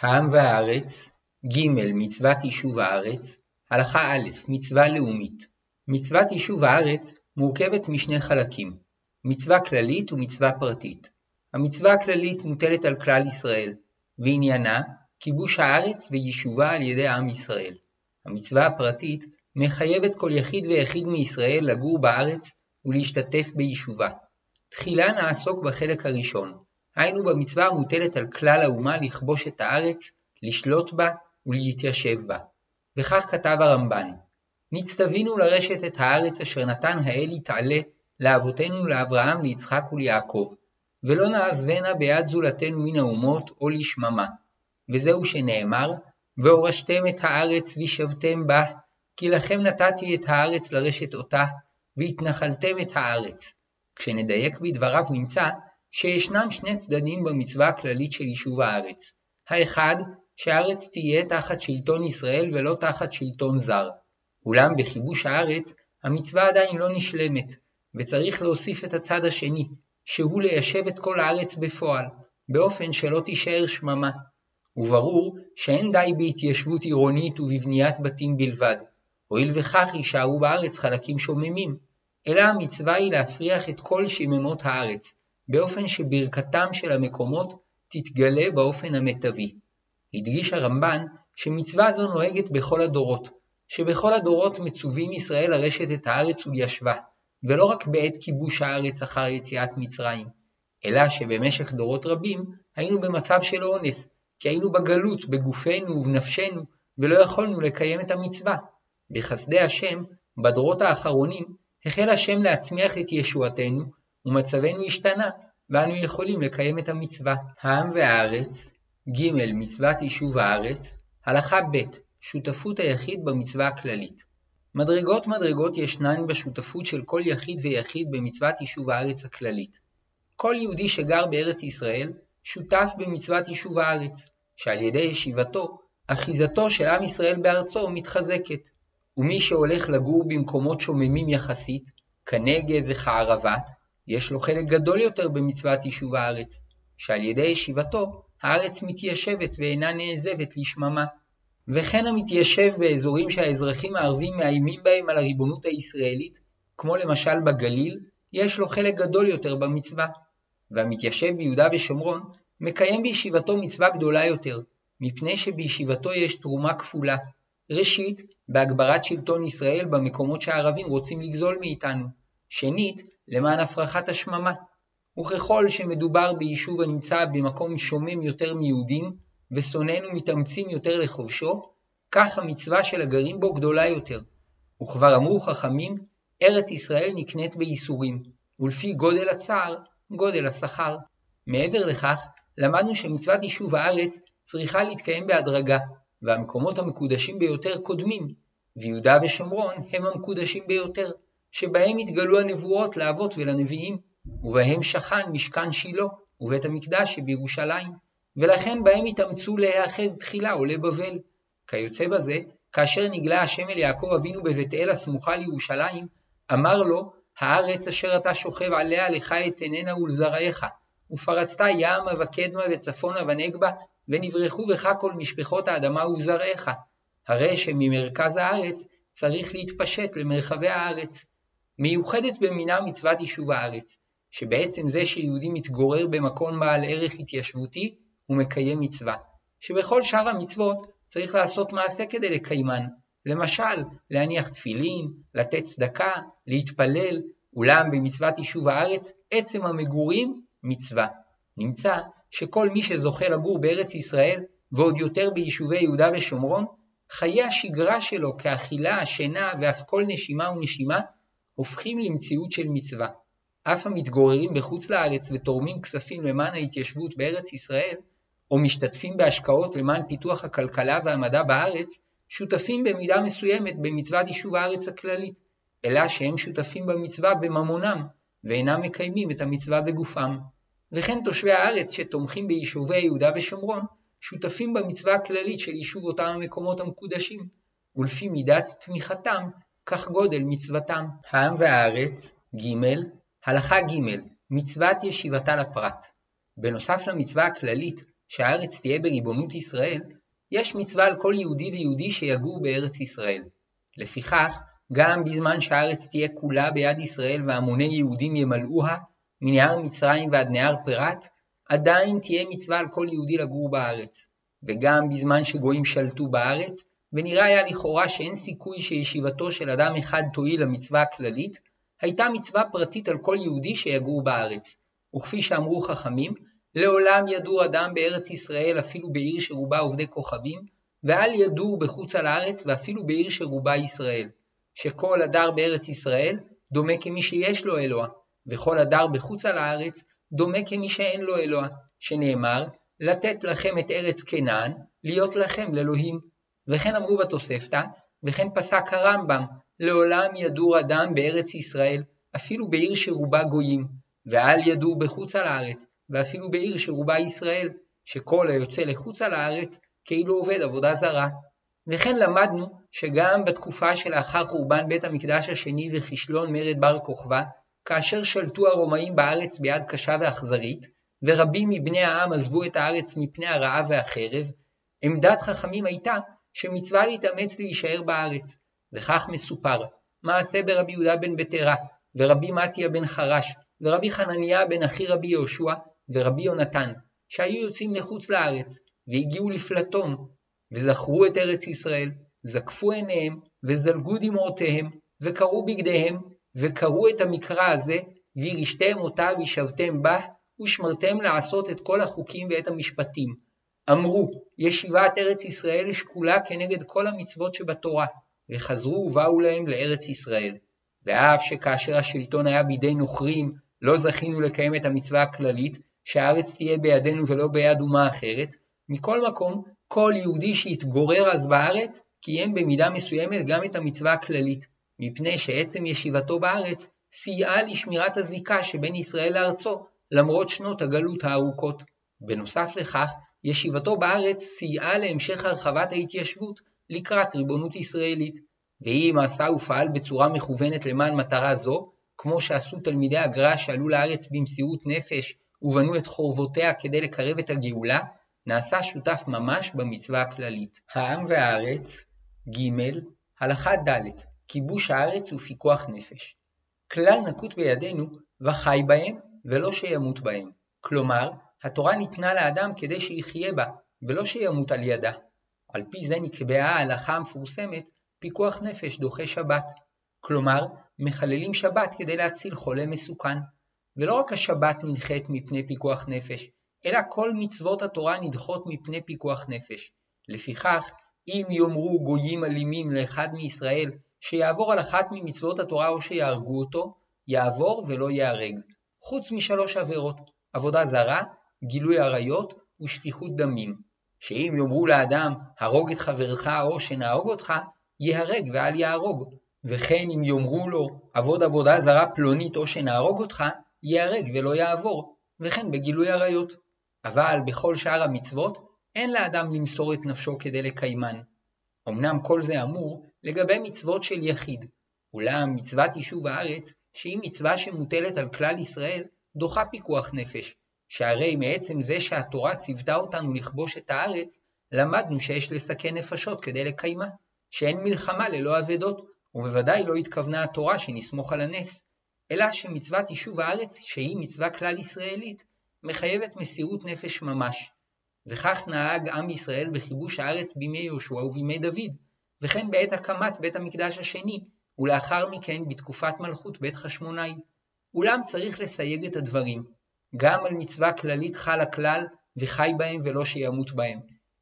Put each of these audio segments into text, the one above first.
העם והארץ ג. מצוות יישוב הארץ הלכה א' מצווה לאומית מצוות יישוב הארץ מורכבת משני חלקים מצווה כללית ומצווה פרטית. המצווה הכללית מוטלת על כלל ישראל, ועניינה כיבוש הארץ ויישובה על ידי עם ישראל. המצווה הפרטית מחייבת כל יחיד ויחיד מישראל לגור בארץ ולהשתתף ביישובה. תחילה נעסוק בחלק הראשון, היינו במצווה המוטלת על כלל האומה לכבוש את הארץ, לשלוט בה ולהתיישב בה. וכך כתב הרמב"ן: נצטווינו לרשת את הארץ אשר נתן האל יתעלה לאבותינו לאברהם ליצחק וליעקב, ולא נעזבנה ביד זולתנו מן האומות או לשממה. וזהו שנאמר, והורשתם את הארץ וישבתם בה, כי לכם נתתי את הארץ לרשת אותה, והתנחלתם את הארץ. כשנדייק בדבריו נמצא שישנם שני צדדים במצווה הכללית של יישוב הארץ. האחד, שהארץ תהיה תחת שלטון ישראל ולא תחת שלטון זר. אולם בכיבוש הארץ, המצווה עדיין לא נשלמת, וצריך להוסיף את הצד השני, שהוא ליישב את כל הארץ בפועל, באופן שלא תישאר שממה. וברור שאין די בהתיישבות עירונית ובבניית בתים בלבד, הואיל וכך יישארו בארץ חלקים שוממים, אלא המצווה היא להפריח את כל שיממות הארץ, באופן שברכתם של המקומות תתגלה באופן המיטבי. הדגיש הרמב"ן שמצווה זו נוהגת בכל הדורות, שבכל הדורות מצווים ישראל לרשת את הארץ וליישבה, ולא רק בעת כיבוש הארץ אחר יציאת מצרים, אלא שבמשך דורות רבים היינו במצב של אונס, כי היינו בגלות בגופנו ובנפשנו, ולא יכולנו לקיים את המצווה. בחסדי השם, בדורות האחרונים, החל השם להצמיח את ישועתנו, ומצבנו השתנה, ואנו יכולים לקיים את המצווה. העם והארץ ג. מצוות יישוב הארץ הלכה ב' שותפות היחיד במצווה הכללית מדרגות מדרגות ישנן בשותפות של כל יחיד ויחיד במצוות יישוב הארץ הכללית. כל יהודי שגר בארץ ישראל שותף במצוות יישוב הארץ, שעל ידי ישיבתו, אחיזתו של עם ישראל בארצו מתחזקת. ומי שהולך לגור במקומות שוממים יחסית, כנגב וכערבה, יש לו חלק גדול יותר במצוות יישוב הארץ, שעל ידי ישיבתו הארץ מתיישבת ואינה נעזבת לשממה. וכן המתיישב באזורים שהאזרחים הערבים מאיימים בהם על הריבונות הישראלית, כמו למשל בגליל, יש לו חלק גדול יותר במצווה. והמתיישב ביהודה ושומרון מקיים בישיבתו מצווה גדולה יותר, מפני שבישיבתו יש תרומה כפולה. ראשית, בהגברת שלטון ישראל במקומות שהערבים רוצים לגזול מאיתנו. שנית, למען הפרחת השממה. וככל שמדובר ביישוב הנמצא במקום שומם יותר מיהודים, ושונאינו מתאמצים יותר לכובשו, כך המצווה של הגרים בו גדולה יותר. וכבר אמרו חכמים, ארץ ישראל נקנית בייסורים, ולפי גודל הצער, גודל השכר. מעבר לכך, למדנו שמצוות יישוב הארץ צריכה להתקיים בהדרגה, והמקומות המקודשים ביותר קודמים, ויהודה ושומרון הם המקודשים ביותר. שבהם התגלו הנבואות לאבות ולנביאים, ובהם שכן משכן שילה, ובית המקדש שבירושלים, ולכן בהם התאמצו להיאחז תחילה עולי בבל. כיוצא בזה, כאשר נגלה השם אל יעקב אבינו בבית אל הסמוכה לירושלים, אמר לו, הארץ אשר אתה שוכב עליה לך אתננה ולזרעך, ופרצת ימה וקדמה וצפונה ונגבה, ונברחו בך כל משפחות האדמה ובזרעך. הרי שממרכז הארץ צריך להתפשט למרחבי הארץ. מיוחדת במינה מצוות יישוב הארץ, שבעצם זה שיהודי מתגורר במקום בעל ערך התיישבותי, הוא מקיים מצווה, שבכל שאר המצוות צריך לעשות מעשה כדי לקיימן, למשל, להניח תפילין, לתת צדקה, להתפלל, אולם במצוות יישוב הארץ, עצם המגורים מצווה. נמצא שכל מי שזוכה לגור בארץ ישראל, ועוד יותר ביישובי יהודה ושומרון, חיי השגרה שלו כאכילה, שינה ואף כל נשימה ונשימה, הופכים למציאות של מצווה. אף המתגוררים בחוץ לארץ ותורמים כספים למען ההתיישבות בארץ ישראל, או משתתפים בהשקעות למען פיתוח הכלכלה והמדע בארץ, שותפים במידה מסוימת במצוות יישוב הארץ הכללית, אלא שהם שותפים במצווה בממונם, ואינם מקיימים את המצווה בגופם. וכן תושבי הארץ שתומכים ביישובי יהודה ושומרון, שותפים במצווה הכללית של יישוב אותם המקומות המקודשים, ולפי מידת תמיכתם כך גודל מצוותם. העם והארץ, ג. הלכה ג. מצוות ישיבתה לפרט. בנוסף למצווה הכללית, שהארץ תהיה בריבונות ישראל, יש מצווה על כל יהודי ויהודי שיגור בארץ ישראל. לפיכך, גם בזמן שהארץ תהיה כולה ביד ישראל והמוני יהודים ימלאוה, מנהר מצרים ועד נהר פרת, עדיין תהיה מצווה על כל יהודי לגור בארץ. וגם בזמן שגויים שלטו בארץ, ונראה היה לכאורה שאין סיכוי שישיבתו של אדם אחד תועיל למצווה הכללית, הייתה מצווה פרטית על כל יהודי שיגור בארץ. וכפי שאמרו חכמים, לעולם ידור אדם בארץ ישראל אפילו בעיר שרובה עובדי כוכבים, ואל ידור בחוץ על הארץ ואפילו בעיר שרובה ישראל. שכל הדר בארץ ישראל דומה כמי שיש לו אלוה, וכל הדר בחוץ על הארץ דומה כמי שאין לו אלוה, שנאמר, לתת לכם את ארץ כנען, להיות לכם לאלוהים. וכן אמרו בתוספתא, וכן פסק הרמב"ם, לעולם ידור אדם בארץ ישראל, אפילו בעיר שרובה גויים, ואל ידור בחוץ על הארץ, ואפילו בעיר שרובה ישראל, שכל היוצא לחוץ על הארץ, כאילו עובד עבודה זרה. וכן למדנו שגם בתקופה שלאחר חורבן בית המקדש השני וכישלון מרד בר כוכבא, כאשר שלטו הרומאים בארץ ביד קשה ואכזרית, ורבים מבני העם עזבו את הארץ מפני הרעב והחרב, עמדת חכמים הייתה שמצווה להתאמץ להישאר בארץ, וכך מסופר, מעשה ברבי יהודה בן בטרה, ורבי מתיה בן חרש, ורבי חנניה בן אחי רבי יהושע, ורבי יונתן, שהיו יוצאים לחוץ לארץ, והגיעו לפלטון, וזכרו את ארץ ישראל, זקפו עיניהם, וזלגו דמעותיהם, וקראו בגדיהם, וקראו את המקרא הזה, וירשתם אותה וישבתם בה, ושמרתם לעשות את כל החוקים ואת המשפטים. אמרו, ישיבת ארץ ישראל שקולה כנגד כל המצוות שבתורה, וחזרו ובאו להם לארץ ישראל. ואף שכאשר השלטון היה בידי נוכרים, לא זכינו לקיים את המצווה הכללית, שהארץ תהיה בידינו ולא ביד אומה אחרת, מכל מקום, כל יהודי שהתגורר אז בארץ, קיים במידה מסוימת גם את המצווה הכללית, מפני שעצם ישיבתו בארץ סייעה לשמירת הזיקה שבין ישראל לארצו, למרות שנות הגלות הארוכות. בנוסף לכך, ישיבתו בארץ סייעה להמשך הרחבת ההתיישבות לקראת ריבונות ישראלית, ואם עשה ופעל בצורה מכוונת למען מטרה זו, כמו שעשו תלמידי הגר"א שעלו לארץ במסירות נפש ובנו את חורבותיה כדי לקרב את הגאולה, נעשה שותף ממש במצווה הכללית. העם והארץ ג. הלכה ד' כיבוש הארץ ופיקוח נפש. כלל נקוט בידינו וחי בהם ולא שימות בהם. כלומר, התורה ניתנה לאדם כדי שיחיה בה, ולא שימות על ידה. על פי זה נקבעה ההלכה המפורסמת פיקוח נפש דוחה שבת. כלומר, מחללים שבת כדי להציל חולה מסוכן. ולא רק השבת נדחית מפני פיקוח נפש, אלא כל מצוות התורה נדחות מפני פיקוח נפש. לפיכך, אם יאמרו גויים אלימים לאחד מישראל שיעבור על אחת ממצוות התורה או שיהרגו אותו, יעבור ולא ייהרג. חוץ משלוש עבירות, עבודה זרה, גילוי עריות ושפיכות דמים. שאם יאמרו לאדם, הרוג את חברך או שנהרוג אותך, ייהרג ואל יהרוג. וכן אם יאמרו לו, עבוד עבודה זרה פלונית או שנהרוג אותך, ייהרג ולא יעבור. וכן בגילוי עריות. אבל בכל שאר המצוות, אין לאדם למסור את נפשו כדי לקיימן. אמנם כל זה אמור לגבי מצוות של יחיד, אולם מצוות יישוב הארץ, שהיא מצווה שמוטלת על כלל ישראל, דוחה פיקוח נפש, שהרי מעצם זה שהתורה ציוותה אותנו לכבוש את הארץ, למדנו שיש לסכן נפשות כדי לקיימה, שאין מלחמה ללא אבדות, ובוודאי לא התכוונה התורה שנסמוך על הנס, אלא שמצוות יישוב הארץ, שהיא מצווה כלל ישראלית, מחייבת מסירות נפש ממש. וכך נהג עם ישראל בכיבוש הארץ בימי יהושע ובימי דוד, וכן בעת הקמת בית המקדש השני, ולאחר מכן בתקופת מלכות בית חשמונאי. אולם צריך לסייג את הדברים. גם על מצווה כללית חל הכלל וחי בהם ולא שימות בהם,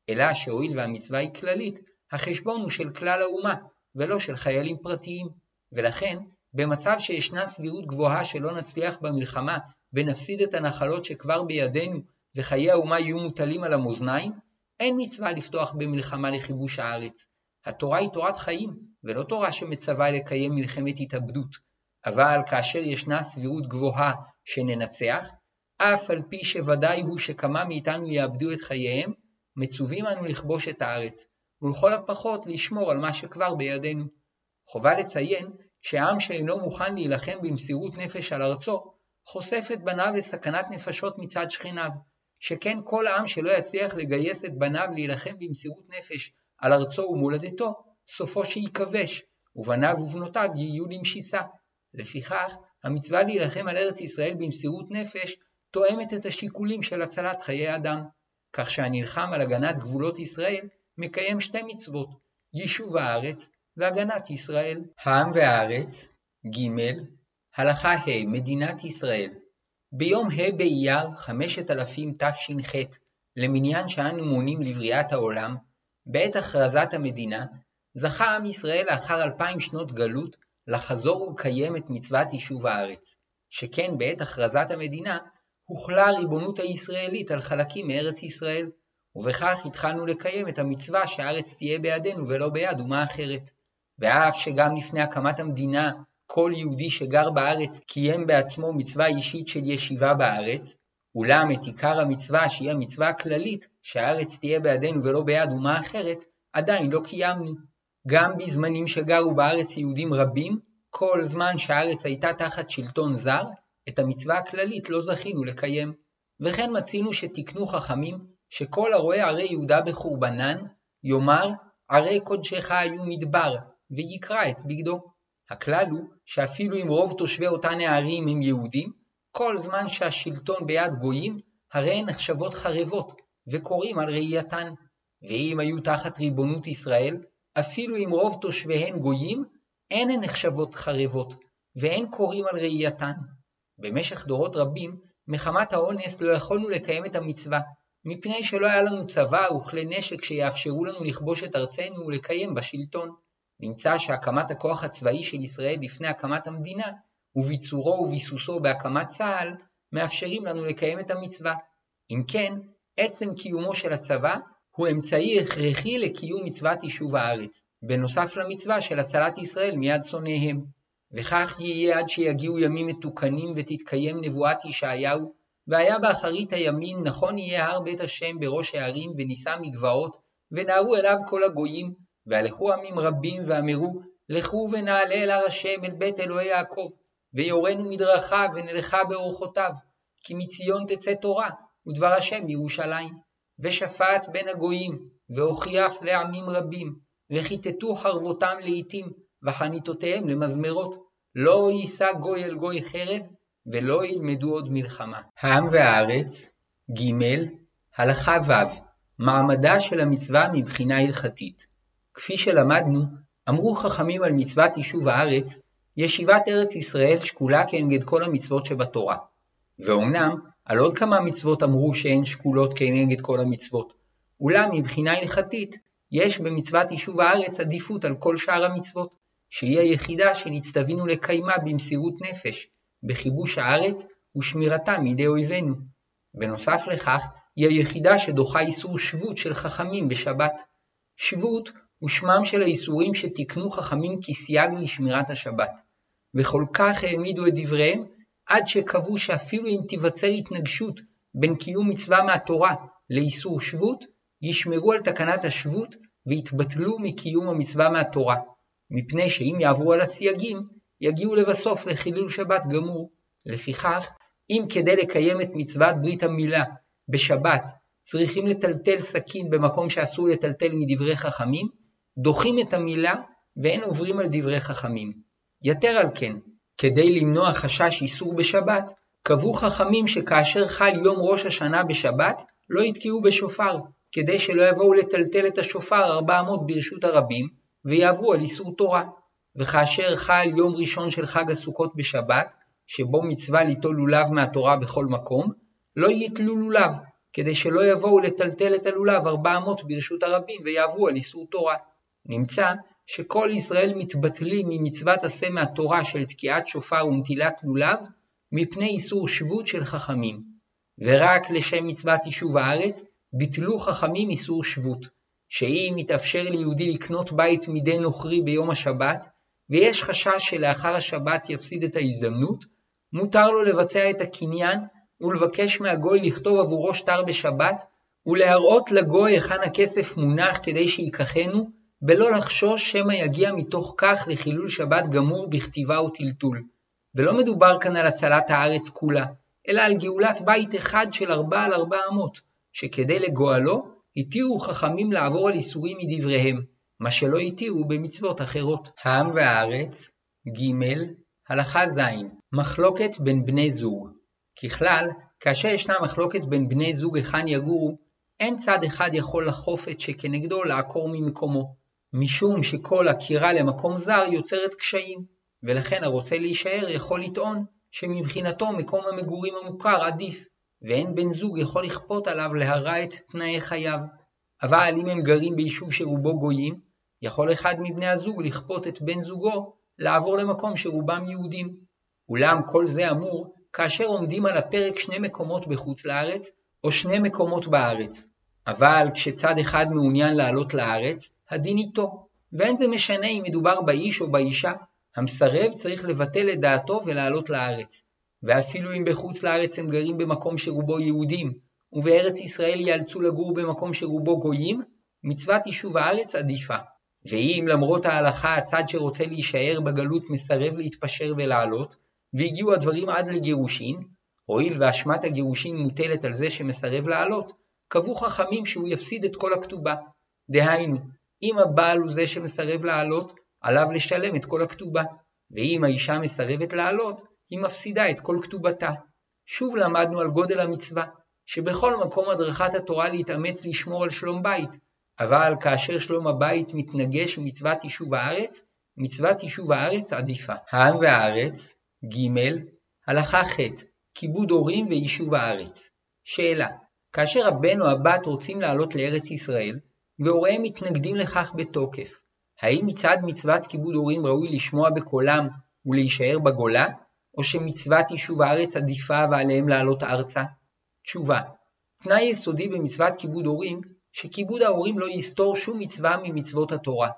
אלא שהואיל והמצווה היא כללית, החשבון הוא של כלל האומה, ולא של חיילים פרטיים. ולכן, במצב שישנה סבירות גבוהה שלא נצליח במלחמה ונפסיד את הנחלות שכבר בידינו וחיי האומה יהיו מוטלים על המאזניים, אין מצווה לפתוח במלחמה לכיבוש הארץ. התורה היא תורת חיים, ולא תורה שמצווה לקיים מלחמת התאבדות. אבל כאשר ישנה סבירות גבוהה שננצח, אף על פי שוודאי הוא שכמה מאיתנו יאבדו את חייהם, מצווים אנו לכבוש את הארץ, ולכל הפחות לשמור על מה שכבר בידינו. חובה לציין שעם שאינו מוכן להילחם במסירות נפש על ארצו, חושף את בניו לסכנת נפשות מצד שכניו, שכן כל עם שלא יצליח לגייס את בניו להילחם במסירות נפש על ארצו ומולדתו, סופו שייכבש, ובניו ובנותיו יהיו למשיסה. לפיכך, המצווה להילחם על ארץ ישראל במסירות נפש תואמת את השיקולים של הצלת חיי אדם, כך שהנלחם על הגנת גבולות ישראל מקיים שתי מצוות, יישוב הארץ והגנת ישראל. העם והארץ, ג. הלכה ה' מדינת ישראל ביום ה' באייר 5000 תש"ח למניין שאנו מונים לבריאת העולם, בעת הכרזת המדינה, זכה עם ישראל לאחר אלפיים שנות גלות לחזור ולקיים את מצוות יישוב הארץ, שכן בעת הכרזת המדינה הוחלה הריבונות הישראלית על חלקים מארץ ישראל, ובכך התחלנו לקיים את המצווה שהארץ תהיה בידינו ולא ביד אומה אחרת. ואף שגם לפני הקמת המדינה כל יהודי שגר בארץ קיים בעצמו מצווה אישית של ישיבה בארץ, אולם את עיקר המצווה שהיא המצווה הכללית שהארץ תהיה בידינו ולא ביד אומה אחרת, עדיין לא קיימנו. גם בזמנים שגרו בארץ יהודים רבים, כל זמן שהארץ הייתה תחת שלטון זר, את המצווה הכללית לא זכינו לקיים. וכן מצינו שתיקנו חכמים, שכל הרואה ערי יהודה בחורבנן, יאמר ערי קודשך היו מדבר, ויקרא את בגדו. הכלל הוא שאפילו אם רוב תושבי אותן הערים הם יהודים, כל זמן שהשלטון ביד גויים, הרי הן נחשבות חרבות, וקוראים על ראייתן. ואם היו תחת ריבונות ישראל, אפילו אם רוב תושביהן גויים, אין הן נחשבות חרבות, ואין קוראים על ראייתן. במשך דורות רבים, מחמת האונס לא יכולנו לקיים את המצווה, מפני שלא היה לנו צבא וכלי נשק שיאפשרו לנו לכבוש את ארצנו ולקיים בה שלטון. נמצא שהקמת הכוח הצבאי של ישראל לפני הקמת המדינה, וביצורו וביסוסו בהקמת צה"ל, מאפשרים לנו לקיים את המצווה. אם כן, עצם קיומו של הצבא הוא אמצעי הכרחי לקיום מצוות יישוב הארץ, בנוסף למצווה של הצלת ישראל מיד שונאיהם. וכך יהיה עד שיגיעו ימים מתוקנים ותתקיים נבואת ישעיהו, והיה באחרית הימים נכון יהיה הר בית השם בראש הערים ונישא מגבעות, ונערו אליו כל הגויים, והלכו עמים רבים ואמרו, לכו ונעלה אל הר השם אל בית אלוהי יעקב, ויורנו מדרכיו ונלכה באורחותיו, כי מציון תצא תורה, ודבר השם מירושלים. ושפט בין הגויים, והוכיח לעמים רבים, וכיתתו חרבותם לעתים, וחניתותיהם למזמרות. לא יישא גוי אל גוי חרב, ולא ילמדו עוד מלחמה. העם והארץ, ג. הלכה ו' מעמדה של המצווה מבחינה הלכתית. כפי שלמדנו, אמרו חכמים על מצוות יישוב הארץ, ישיבת ארץ ישראל שקולה כנגד כל המצוות שבתורה. ואומנם, על עוד כמה מצוות אמרו שהן שקולות כנגד כל המצוות, אולם מבחינה הלכתית, יש במצוות יישוב הארץ עדיפות על כל שאר המצוות, שהיא היחידה שנצטווינו לקיימה במסירות נפש, בכיבוש הארץ ושמירתה מידי אויבינו. בנוסף לכך, היא היחידה שדוחה איסור שבות של חכמים בשבת. שבות הוא שמם של האיסורים שתיקנו חכמים כסייג לשמירת השבת, וכל כך העמידו את דבריהם, עד שקבעו שאפילו אם תיווצר התנגשות בין קיום מצווה מהתורה לאיסור שבות, ישמרו על תקנת השבות ויתבטלו מקיום המצווה מהתורה, מפני שאם יעברו על הסייגים, יגיעו לבסוף לחילול שבת גמור. לפיכך, אם כדי לקיים את מצוות ברית המילה בשבת צריכים לטלטל סכין במקום שאסור לטלטל מדברי חכמים, דוחים את המילה ואין עוברים על דברי חכמים. יתר על כן, כדי למנוע חשש איסור בשבת, קבעו חכמים שכאשר חל יום ראש השנה בשבת, לא יתקעו בשופר, כדי שלא יבואו לטלטל את השופר ארבע אמות ברשות הרבים, ויעברו על איסור תורה. וכאשר חל יום ראשון של חג הסוכות בשבת, שבו מצווה ליטול לולב מהתורה בכל מקום, לא יתלו לולב, כדי שלא יבואו לטלטל את הלולב ארבע אמות ברשות הרבים ויעברו על איסור תורה. נמצא שכל ישראל מתבטלים ממצוות עשה מהתורה של תקיעת שופר ונטילת לולב, מפני איסור שבות של חכמים. ורק לשם מצוות יישוב הארץ, ביטלו חכמים איסור שבות, שאם יתאפשר ליהודי לקנות בית מידי נוכרי ביום השבת, ויש חשש שלאחר השבת יפסיד את ההזדמנות, מותר לו לבצע את הקניין ולבקש מהגוי לכתוב עבורו שטר בשבת, ולהראות לגוי היכן הכסף מונח כדי שייקחנו, בלא לחשוש שמא יגיע מתוך כך לחילול שבת גמור בכתיבה וטלטול. ולא מדובר כאן על הצלת הארץ כולה, אלא על גאולת בית אחד של ארבע על ארבע אמות, שכדי לגואלו, התירו חכמים לעבור על איסורים מדבריהם, מה שלא התירו במצוות אחרות. העם והארץ, ג. הלכה ז. מחלוקת בין בני זוג. ככלל, כאשר ישנה מחלוקת בין בני זוג היכן יגורו, אין צד אחד יכול לחופת שכנגדו לעקור ממקומו, משום שכל עקירה למקום זר יוצרת קשיים, ולכן הרוצה להישאר יכול לטעון שמבחינתו מקום המגורים המוכר עדיף, ואין בן זוג יכול לכפות עליו להרע את תנאי חייו. אבל אם הם גרים ביישוב שרובו גויים, יכול אחד מבני הזוג לכפות את בן זוגו לעבור למקום שרובם יהודים. אולם כל זה אמור כאשר עומדים על הפרק שני מקומות בחוץ לארץ, או שני מקומות בארץ. אבל כשצד אחד מעוניין לעלות לארץ, הדין איתו, ואין זה משנה אם מדובר באיש או באישה, המסרב צריך לבטל את דעתו ולעלות לארץ. ואפילו אם בחוץ לארץ הם גרים במקום שרובו יהודים, ובארץ ישראל ייאלצו לגור במקום שרובו גויים, מצוות יישוב הארץ עדיפה. ואם למרות ההלכה הצד שרוצה להישאר בגלות מסרב להתפשר ולעלות, והגיעו הדברים עד לגירושין, הואיל ואשמת הגירושין מוטלת על זה שמסרב לעלות, קבעו חכמים שהוא יפסיד את כל הכתובה. דהיינו, אם הבעל הוא זה שמסרב לעלות, עליו לשלם את כל הכתובה, ואם האישה מסרבת לעלות, היא מפסידה את כל כתובתה. שוב למדנו על גודל המצווה, שבכל מקום הדרכת התורה להתאמץ לשמור על שלום בית, אבל כאשר שלום הבית מתנגש מצוות יישוב הארץ, מצוות יישוב הארץ עדיפה. העם והארץ, ג. הלכה ח' כיבוד הורים ויישוב הארץ. שאלה כאשר הבן או הבת רוצים לעלות לארץ ישראל, והוריהם מתנגדים לכך בתוקף, האם מצד מצוות כיבוד הורים ראוי לשמוע בקולם ולהישאר בגולה, או שמצוות יישוב הארץ עדיפה ועליהם לעלות ארצה? תשובה תנאי יסודי במצוות כיבוד הורים, שכיבוד ההורים לא יסתור שום מצווה ממצוות התורה,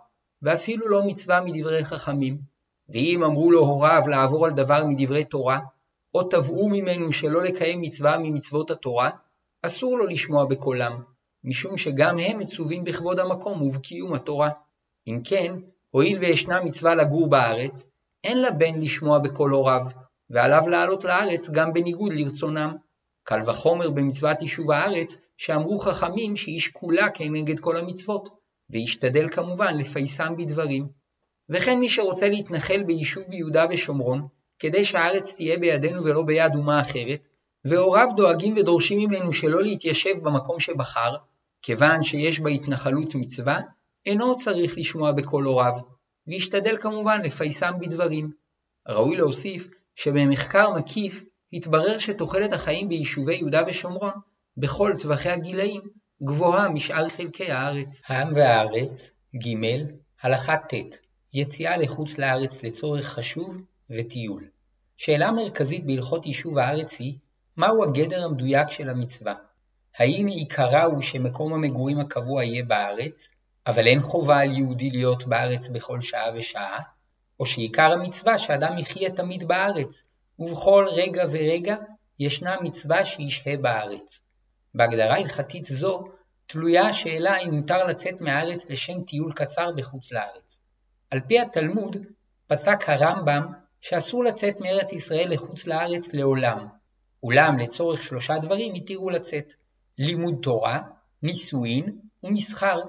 ואפילו לא מצווה מדברי חכמים. ואם אמרו לו הוריו לעבור על דבר מדברי תורה, או תבעו ממנו שלא לקיים מצווה ממצוות התורה, אסור לו לשמוע בקולם, משום שגם הם מצווים בכבוד המקום ובקיום התורה. אם כן, הואיל וישנה מצווה לגור בארץ, אין לבן לשמוע בקול הוריו, ועליו לעלות לארץ גם בניגוד לרצונם. קל וחומר במצוות יישוב הארץ, שאמרו חכמים שהיא שקולה כנגד כל המצוות, וישתדל כמובן לפייסם בדברים. וכן מי שרוצה להתנחל ביישוב ביהודה ושומרון, כדי שהארץ תהיה בידינו ולא ביד אומה אחרת, והוריו דואגים ודורשים ממנו שלא להתיישב במקום שבחר, כיוון שיש בהתנחלות מצווה, אינו צריך לשמוע בקול הוריו, וישתדל כמובן לפייסם בדברים. ראוי להוסיף שבמחקר מקיף התברר שתוחלת החיים ביישובי יהודה ושומרון, בכל טווחי הגילאים, גבוהה משאר חלקי הארץ. העם והארץ, ג. הלכה ט' יציאה לחוץ לארץ לצורך חשוב וטיול. שאלה מרכזית בהלכות יישוב הארץ היא, מהו הגדר המדויק של המצווה? האם עיקרה הוא שמקום המגורים הקבוע יהיה בארץ, אבל אין חובה על יהודי להיות בארץ בכל שעה ושעה, או שעיקר המצווה שאדם יחיה תמיד בארץ, ובכל רגע ורגע ישנה מצווה שישהה בארץ. בהגדרה הלכתית זו תלויה השאלה אם מותר לצאת מהארץ לשם טיול קצר בחוץ לארץ. על פי התלמוד, פסק הרמב"ם שאסור לצאת מארץ ישראל לחוץ לארץ לעולם, אולם לצורך שלושה דברים התירו לצאת לימוד תורה, נישואין ומסחר,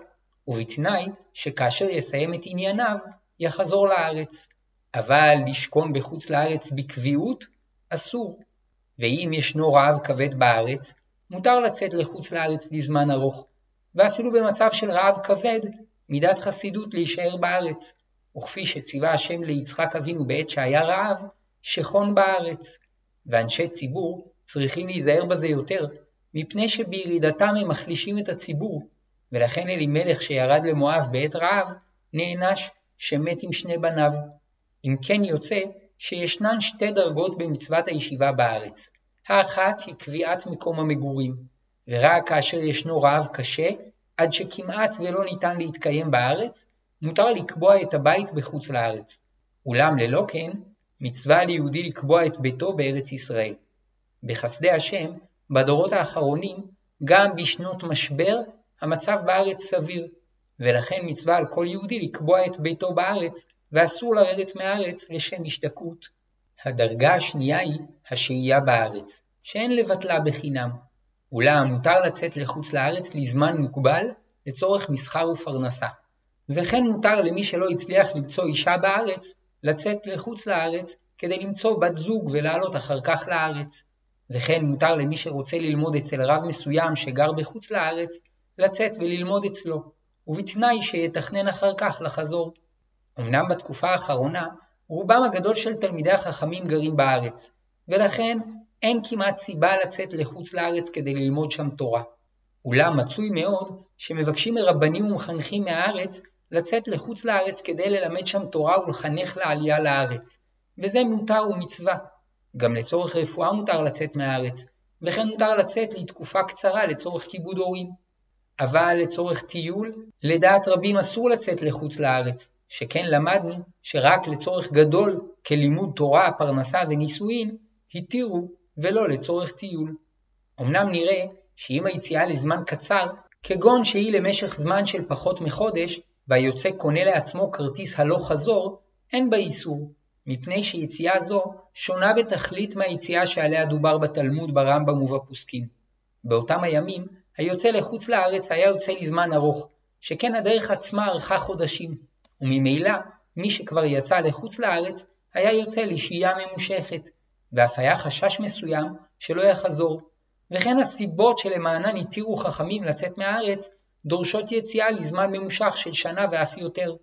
ובתנאי שכאשר יסיים את ענייניו, יחזור לארץ. אבל לשכון בחוץ לארץ בקביעות אסור, ואם ישנו רעב כבד בארץ, מותר לצאת לחוץ לארץ לזמן ארוך, ואפילו במצב של רעב כבד, מידת חסידות להישאר בארץ. וכפי שציווה השם ליצחק אבינו בעת שהיה רעב, שכון בארץ. ואנשי ציבור צריכים להיזהר בזה יותר, מפני שבירידתם הם מחלישים את הציבור, ולכן אלימלך שירד למואב בעת רעב, נענש שמת עם שני בניו. אם כן יוצא שישנן שתי דרגות במצוות הישיבה בארץ. האחת היא קביעת מקום המגורים, ורק כאשר ישנו רעב קשה, עד שכמעט ולא ניתן להתקיים בארץ, מותר לקבוע את הבית בחוץ לארץ. אולם ללא כן, מצווה ליהודי לקבוע את ביתו בארץ ישראל. בחסדי השם, בדורות האחרונים, גם בשנות משבר, המצב בארץ סביר, ולכן מצווה על כל יהודי לקבוע את ביתו בארץ, ואסור לרדת מהארץ לשם השתקעות. הדרגה השנייה היא השהייה בארץ, שאין לבטלה בחינם. אולם מותר לצאת לחוץ לארץ לזמן מוגבל לצורך מסחר ופרנסה. וכן מותר למי שלא הצליח למצוא אישה בארץ, לצאת לחוץ לארץ כדי למצוא בת זוג ולעלות אחר כך לארץ. וכן מותר למי שרוצה ללמוד אצל רב מסוים שגר בחוץ לארץ, לצאת וללמוד אצלו, ובתנאי שיתכנן אחר כך לחזור. אמנם בתקופה האחרונה, רובם הגדול של תלמידי החכמים גרים בארץ, ולכן אין כמעט סיבה לצאת לחוץ לארץ כדי ללמוד שם תורה. אולם מצוי מאוד שמבקשים מרבנים ומחנכים מהארץ לצאת לחוץ לארץ כדי ללמד שם תורה ולחנך לעלייה לארץ, וזה מותר ומצווה. גם לצורך רפואה מותר לצאת מהארץ, וכן מותר לצאת לתקופה קצרה לצורך כיבוד הורים. אבל לצורך טיול, לדעת רבים אסור לצאת לחוץ לארץ, שכן למדנו שרק לצורך גדול כלימוד תורה, פרנסה ונישואין, התירו ולא לצורך טיול. אמנם נראה שאם היציאה לזמן קצר, כגון שהיא למשך זמן של פחות מחודש, והיוצא קונה לעצמו כרטיס הלוך חזור, אין בה איסור, מפני שיציאה זו שונה בתכלית מהיציאה שעליה דובר בתלמוד, ברמב"ם ובפוסקים. באותם הימים, היוצא לחוץ לארץ היה יוצא לזמן ארוך, שכן הדרך עצמה ארכה חודשים, וממילא מי שכבר יצא לחוץ לארץ היה יוצא לשהייה ממושכת, ואף היה חשש מסוים שלא יחזור. וכן הסיבות שלמענן התירו חכמים לצאת מהארץ דורשות יציאה לזמן ממושך של שנה ואף יותר.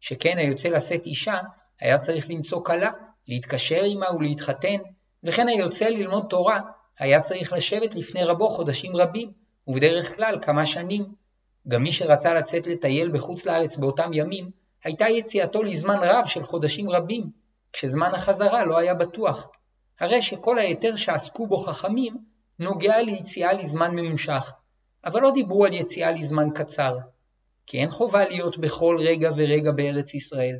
שכן היוצא לשאת אישה היה צריך למצוא כלה, להתקשר עמה ולהתחתן, וכן היוצא ללמוד תורה היה צריך לשבת לפני רבו חודשים רבים, ובדרך כלל כמה שנים. גם מי שרצה לצאת לטייל בחוץ לארץ באותם ימים, הייתה יציאתו לזמן רב של חודשים רבים, כשזמן החזרה לא היה בטוח. הרי שכל ההיתר שעסקו בו חכמים נוגע ליציאה לזמן ממושך, אבל לא דיברו על יציאה לזמן קצר, כי אין חובה להיות בכל רגע ורגע בארץ ישראל,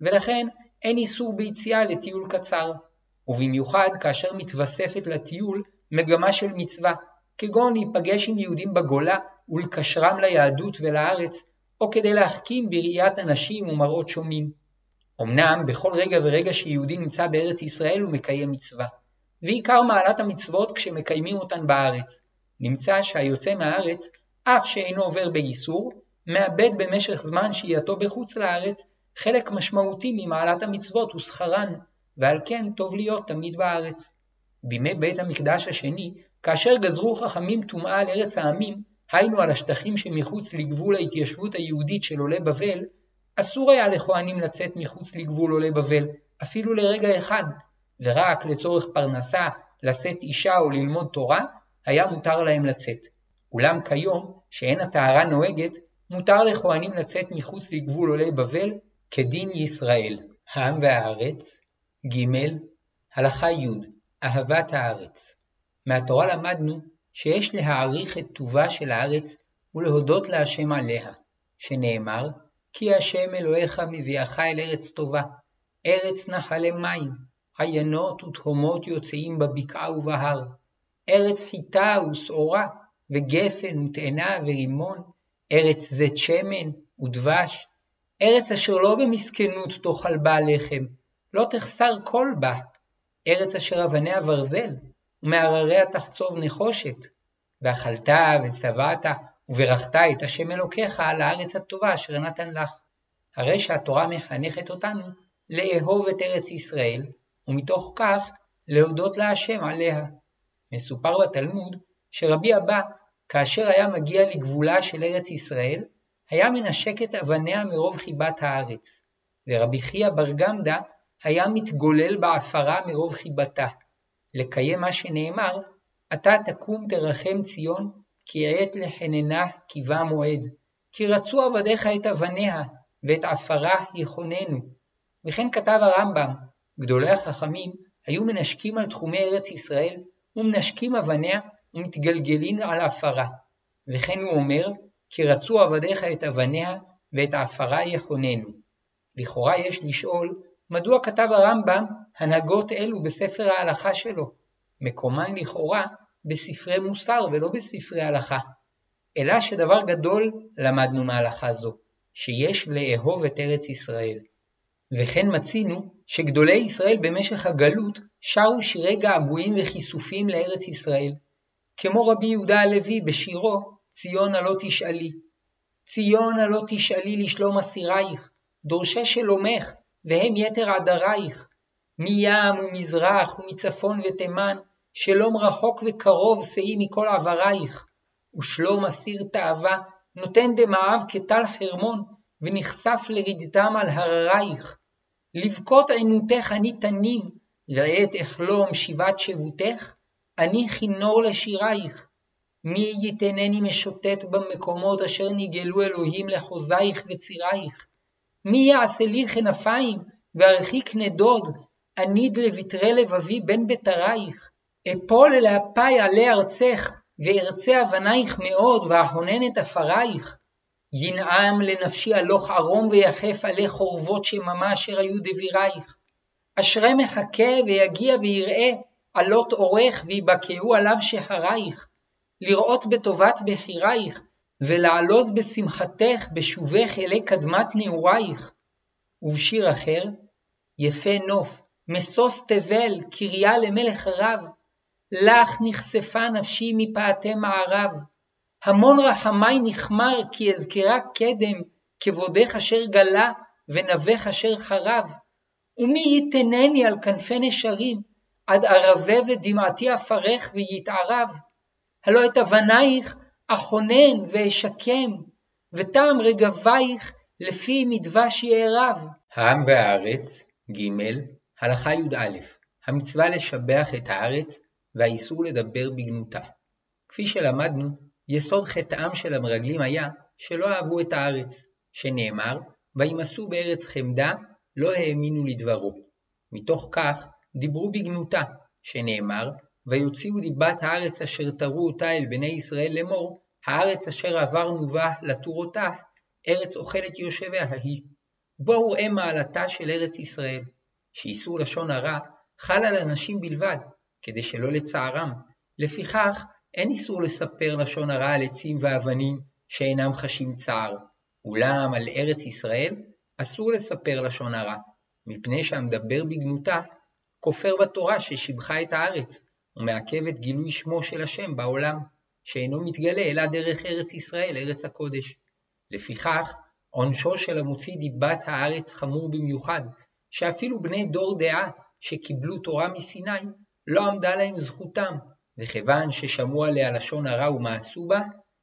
ולכן אין איסור ביציאה לטיול קצר, ובמיוחד כאשר מתווספת לטיול מגמה של מצווה, כגון להיפגש עם יהודים בגולה ולקשרם ליהדות ולארץ, או כדי להחכים בראיית אנשים ומראות שונים. אמנם בכל רגע ורגע שיהודי נמצא בארץ ישראל הוא מקיים מצווה, ועיקר מעלת המצוות כשמקיימים אותן בארץ. נמצא שהיוצא מהארץ, אף שאינו עובר באיסור, מאבד במשך זמן שהייתו בחוץ לארץ חלק משמעותי ממעלת המצוות ושכרן, ועל כן טוב להיות תמיד בארץ. בימי בית המקדש השני, כאשר גזרו חכמים טומאה על ארץ העמים, היינו על השטחים שמחוץ לגבול ההתיישבות היהודית של עולי בבל, אסור היה לכהנים לצאת מחוץ לגבול עולי בבל, אפילו לרגע אחד, ורק לצורך פרנסה, לשאת אישה או ללמוד תורה, היה מותר להם לצאת. אולם כיום, שאין הטהרה נוהגת, מותר לכהנים לצאת מחוץ לגבול עולי בבל כדין ישראל. העם והארץ ג. הלכה י. אהבת הארץ. מהתורה למדנו שיש להעריך את טובה של הארץ ולהודות להשם עליה, שנאמר, כי השם אלוהיך מביאך אל ארץ טובה, ארץ נחלי מים, עיינות ותהומות יוצאים בבקעה ובהר, ארץ חיטה ושעורה, וגפן ותאנה ורימון, ארץ זית שמן ודבש, ארץ אשר לא במסכנות תאכל בה לחם, לא תחסר כל בה, ארץ אשר אבניה ברזל, ומהרריה תחצוב נחושת. ואכלת ושבעת וברכת את השם אלוקיך על הארץ הטובה אשר נתן לך. הרי שהתורה מחנכת אותנו לאהוב את ארץ ישראל, ומתוך כך להודות להשם עליה. מסופר בתלמוד שרבי אבא, כאשר היה מגיע לגבולה של ארץ ישראל, היה מנשק את אבניה מרוב חיבת הארץ, ורבי חייא בר גמדא היה מתגולל בעפרה מרוב חיבתה. לקיים מה שנאמר, אתה תקום תרחם ציון, כי עת לחננה קיווה מועד. כי רצו עבדיך את אבניה, ואת עפרה יכוננו. וכן כתב הרמב"ם, גדולי החכמים היו מנשקים על תחומי ארץ ישראל, ומנשקים אבניה ומתגלגלים על עפרה. וכן הוא אומר, כי רצו עבדיך את אבניה, ואת עפרה יכוננו. לכאורה יש לשאול, מדוע כתב הרמב"ם הנהגות אלו בספר ההלכה שלו? מקומן לכאורה בספרי מוסר ולא בספרי הלכה. אלא שדבר גדול למדנו מהלכה זו, שיש לאהוב את ארץ ישראל. וכן מצינו שגדולי ישראל במשך הגלות שרו שירי געגועים וכיסופים לארץ ישראל, כמו רבי יהודה הלוי בשירו "ציון הלא תשאלי". ציון הלא תשאלי לשלום אסירייך, דורשי שלומך, והם יתר עדרייך. מים ומזרח ומצפון ותימן, שלום רחוק וקרוב שאי מכל עברייך. ושלום אסיר תאווה, נותן דמעיו כטל חרמון, ונכסף לרדתם על הררייך. לבכות עינותך אני תנים, ועת אחלום שיבת שבותך, אני כינור לשירייך. מי ייתנני משוטט במקומות אשר נגאלו אלוהים לחוזייך וצירייך. מי יעשה לי כנפיים, וארחיק נדוד, אניד לבטרי לבבי בין ביתרייך. אפול אל אפי עלי ארצך, וארצה אבנייך מאוד, ואחונן את עפרייך. ינעם לנפשי הלוך ערום ויחף עלי חורבות שממה אשר היו דבירייך. אשרי מחכה ויגיע ויראה עלות אורך ויבקעו עליו שהרייך. לראות בטובת בחירייך, ולעלוז בשמחתך בשובך אלי קדמת נעורייך. ובשיר אחר, יפה נוף, משוש תבל, קריה למלך רב, לך נכספה נפשי מפאתי מערב. המון רחמי נכמר, כי אזכרה קדם, כבודך אשר גלה, ונבך אשר חרב. ומי ייתנני על כנפי נשרים, עד ערבה ודמעתי אפרך ויתערב. הלא את אבנייך אחונן ואשקם, וטעם רגבייך לפי מדבש יערב. העם והארץ, ג. הלכה י"א המצווה לשבח את הארץ והאיסור לדבר בגנותה. כפי שלמדנו, יסוד חטאם של המרגלים היה שלא אהבו את הארץ, שנאמר, וימסו בארץ חמדה, לא האמינו לדברו. מתוך כך דיברו בגנותה, שנאמר, ויוציאו דיבת הארץ אשר תרו אותה אל בני ישראל לאמור, הארץ אשר עברנו בה לתור אותה, ארץ אוכלת יושביה ההיא. בואו ראה מעלתה של ארץ ישראל, שאיסור לשון הרע חל על אנשים בלבד, כדי שלא לצערם. לפיכך, אין איסור לספר לשון הרע על עצים ואבנים שאינם חשים צער, אולם על ארץ ישראל אסור לספר לשון הרע, מפני שהמדבר בגנותה כופר בתורה ששיבחה את הארץ, ומעכב את גילוי שמו של השם בעולם, שאינו מתגלה אלא דרך ארץ ישראל, ארץ הקודש. לפיכך, עונשו של המוציא דיבת הארץ חמור במיוחד, שאפילו בני דור דעה שקיבלו תורה מסיני, לא עמדה להם זכותם, וכיוון ששמעו עליה לשון הרע ומעשו בה,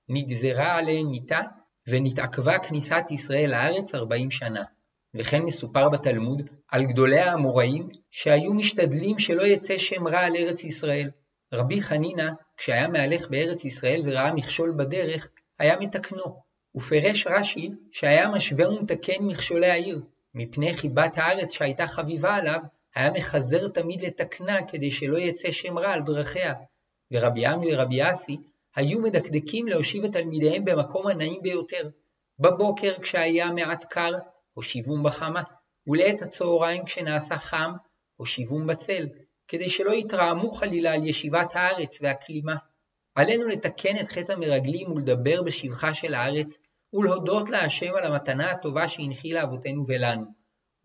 נגזרה עליהם מיתה, ונתעכבה כניסת ישראל לארץ ארבעים שנה. וכן מסופר בתלמוד על גדולי האמוראים שהיו משתדלים שלא יצא שם רע על ארץ ישראל. רבי חנינא, כשהיה מהלך בארץ ישראל וראה מכשול בדרך, היה מתקנו. ופרש רש"י שהיה משווה ומתקן מכשולי העיר, מפני חיבת הארץ שהייתה חביבה עליו, היה מחזר תמיד לתקנה כדי שלא יצא שם רע על דרכיה. ורבי עמי ורבי אסי היו מדקדקים להושיב את תלמידיהם במקום הנעים ביותר. בבוקר כשהיה מעט קר, הושיבום בחמה, ולעת הצהריים כשנעשה חם, הושיבום בצל, כדי שלא יתרעמו חלילה על ישיבת הארץ והכלימה. עלינו לתקן את חטא המרגלים ולדבר בשבחה של הארץ, ולהודות להשם על המתנה הטובה שהנחילה אבותינו ולנו.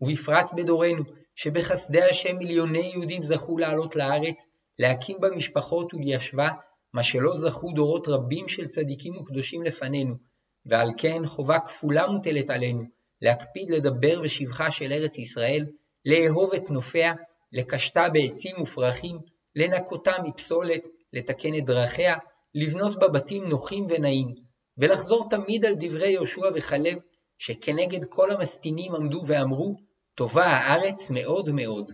ובפרט בדורנו, שבחסדי השם מיליוני יהודים זכו לעלות לארץ, להקים בה משפחות וליישבה, מה שלא זכו דורות רבים של צדיקים וקדושים לפנינו, ועל כן חובה כפולה מוטלת עלינו, להקפיד לדבר בשבחה של ארץ ישראל, לאהוב את נופיה, לקשתה בעצים ופרחים, לנקותה מפסולת, לתקן את דרכיה, לבנות בה בתים נוחים ונעים, ולחזור תמיד על דברי יהושע וכלב, שכנגד כל המסטינים עמדו ואמרו, טובה הארץ מאוד מאוד.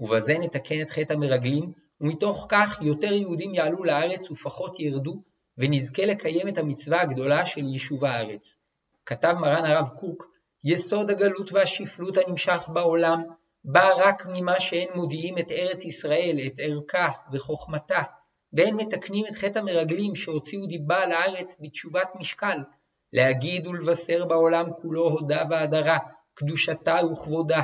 ובזה נתקן את חטא המרגלים, ומתוך כך יותר יהודים יעלו לארץ ופחות ירדו, ונזכה לקיים את המצווה הגדולה של יישוב הארץ. כתב מרן הרב קוק, יסוד הגלות והשפלות הנמשך בעולם, בא רק ממה שאין מודיעים את ארץ ישראל, את ערכה וחוכמתה, ואין מתקנים את חטא המרגלים שהוציאו דיבה לארץ בתשובת משקל, להגיד ולבשר בעולם כולו הודה והדרה, קדושתה וכבודה,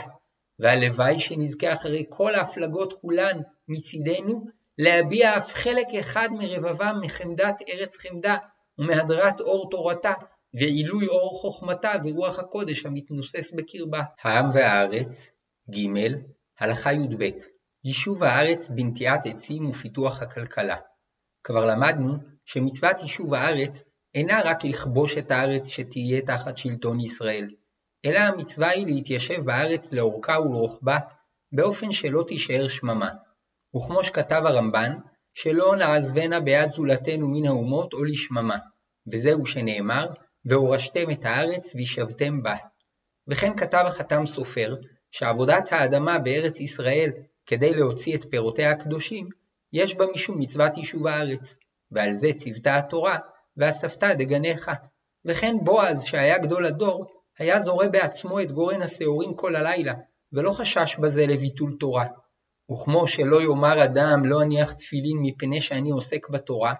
והלוואי שנזכה אחרי כל ההפלגות כולן מצידנו, להביע אף חלק אחד מרבבם מחמדת ארץ חמדה, ומהדרת אור תורתה, ועילוי אור חוכמתה ורוח הקודש המתנוסס בקרבה. העם והארץ ג. הלכה י"ב יישוב הארץ בנטיעת עצים ופיתוח הכלכלה. כבר למדנו שמצוות יישוב הארץ אינה רק לכבוש את הארץ שתהיה תחת שלטון ישראל, אלא המצווה היא להתיישב בארץ לאורכה ולרוחבה באופן שלא תישאר שממה. וכמו שכתב הרמב"ן, שלא נעזבנה ביד זולתנו מן האומות או לשממה, וזהו שנאמר, והורשתם את הארץ וישבתם בה. וכן כתב החתם סופר, שעבודת האדמה בארץ ישראל כדי להוציא את פירותיה הקדושים, יש בה משום מצוות יישוב הארץ, ועל זה ציוותה התורה, ואספת דגניך. וכן בועז, שהיה גדול הדור, היה זורה בעצמו את גורן השעורים כל הלילה, ולא חשש בזה לביטול תורה. וכמו שלא יאמר אדם לא אניח תפילין מפני שאני עוסק בתורה,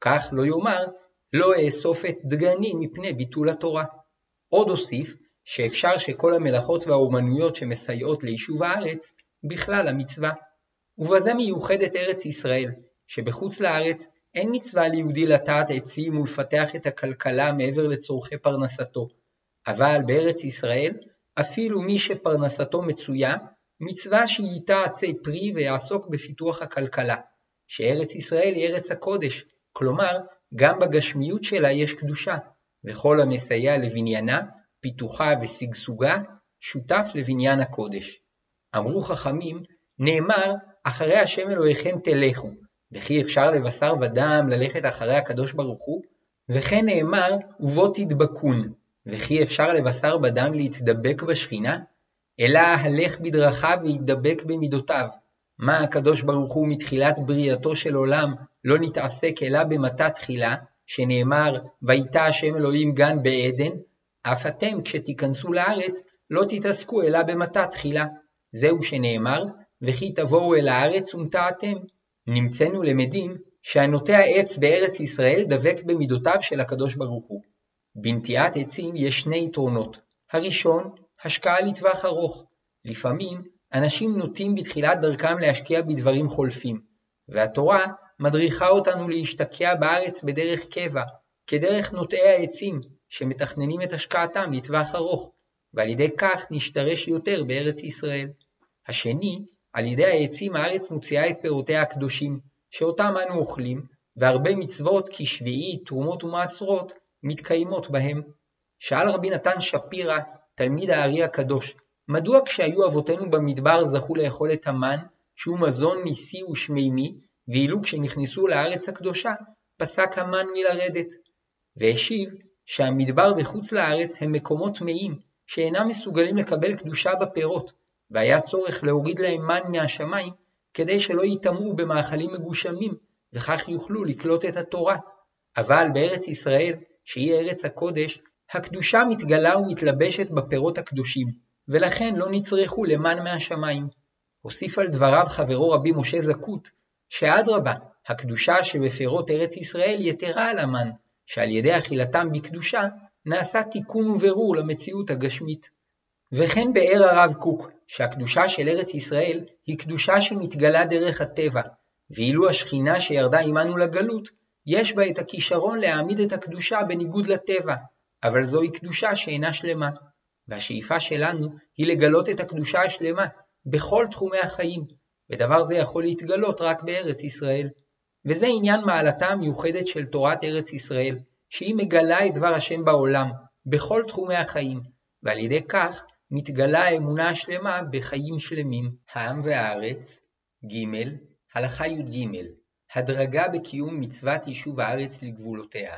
כך לא יאמר לא אאסוף את דגני מפני ביטול התורה. עוד אוסיף שאפשר שכל המלאכות והאומנויות שמסייעות ליישוב הארץ, בכלל המצווה. ובזה מיוחדת ארץ ישראל, שבחוץ לארץ אין מצווה ליהודי לטעת עצים ולפתח את הכלכלה מעבר לצורכי פרנסתו, אבל בארץ ישראל, אפילו מי שפרנסתו מצויה, מצווה שייטע עצי פרי ויעסוק בפיתוח הכלכלה, שארץ ישראל היא ארץ הקודש, כלומר, גם בגשמיות שלה יש קדושה, וכל המסייע לבניינה, פיתוחה ושגשוגה, שותף לבניין הקודש. אמרו חכמים, נאמר, אחרי השם אלוהיכם תלכו, וכי אפשר לבשר ודם ללכת אחרי הקדוש ברוך הוא? וכן נאמר, ובו תדבקון, וכי אפשר לבשר בדם להתדבק בשכינה? אלא הלך בדרכיו וידבק במידותיו. מה הקדוש ברוך הוא מתחילת בריאתו של עולם לא נתעסק אלא במטה תחילה, שנאמר, ויתה השם אלוהים גן בעדן, אף אתם כשתיכנסו לארץ לא תתעסקו אלא במטה תחילה. זהו שנאמר, וכי תבואו אל הארץ ונטעתם. נמצאנו למדים שהנוטע עץ בארץ ישראל דבק במידותיו של הקדוש ברוך הוא. בנטיעת עצים יש שני יתרונות. הראשון, השקעה לטווח ארוך. לפעמים אנשים נוטים בתחילת דרכם להשקיע בדברים חולפים, והתורה מדריכה אותנו להשתקע בארץ בדרך קבע, כדרך נוטעי העצים, שמתכננים את השקעתם לטווח ארוך, ועל ידי כך נשתרש יותר בארץ ישראל. השני, על ידי העצים הארץ מוציאה את פירותיה הקדושים, שאותם אנו אוכלים, והרבה מצוות כשביעית, תרומות ומעשרות, מתקיימות בהם. שאל רבי נתן שפירא, תלמיד הארי הקדוש, מדוע כשהיו אבותינו במדבר זכו לאכול את המן, שהוא מזון ניסי ושמימי, ואילו כשנכנסו לארץ הקדושה, פסק המן מלרדת? והשיב שהמדבר וחוץ לארץ הם מקומות טמאים, שאינם מסוגלים לקבל קדושה בפירות, והיה צורך להוריד להם מן מהשמיים, כדי שלא ייטמעו במאכלים מגושמים, וכך יוכלו לקלוט את התורה. אבל בארץ ישראל, שהיא ארץ הקודש, הקדושה מתגלה ומתלבשת בפירות הקדושים, ולכן לא נצרכו למן מהשמיים. הוסיף על דבריו חברו רבי משה זקוט, שאדרבה, הקדושה שבפירות ארץ ישראל יתרה על המן, שעל ידי אכילתם בקדושה, נעשה תיקון וברור למציאות הגשמית. וכן באר הרב קוק, שהקדושה של ארץ ישראל היא קדושה שמתגלה דרך הטבע, ואילו השכינה שירדה עמנו לגלות, יש בה את הכישרון להעמיד את הקדושה בניגוד לטבע, אבל זוהי קדושה שאינה שלמה. והשאיפה שלנו היא לגלות את הקדושה השלמה בכל תחומי החיים, ודבר זה יכול להתגלות רק בארץ ישראל. וזה עניין מעלתה המיוחדת של תורת ארץ ישראל, שהיא מגלה את דבר השם בעולם, בכל תחומי החיים, ועל ידי כך מתגלה האמונה השלמה בחיים שלמים. העם והארץ ג. הלכה י"ג הדרגה בקיום מצוות יישוב הארץ לגבולותיה.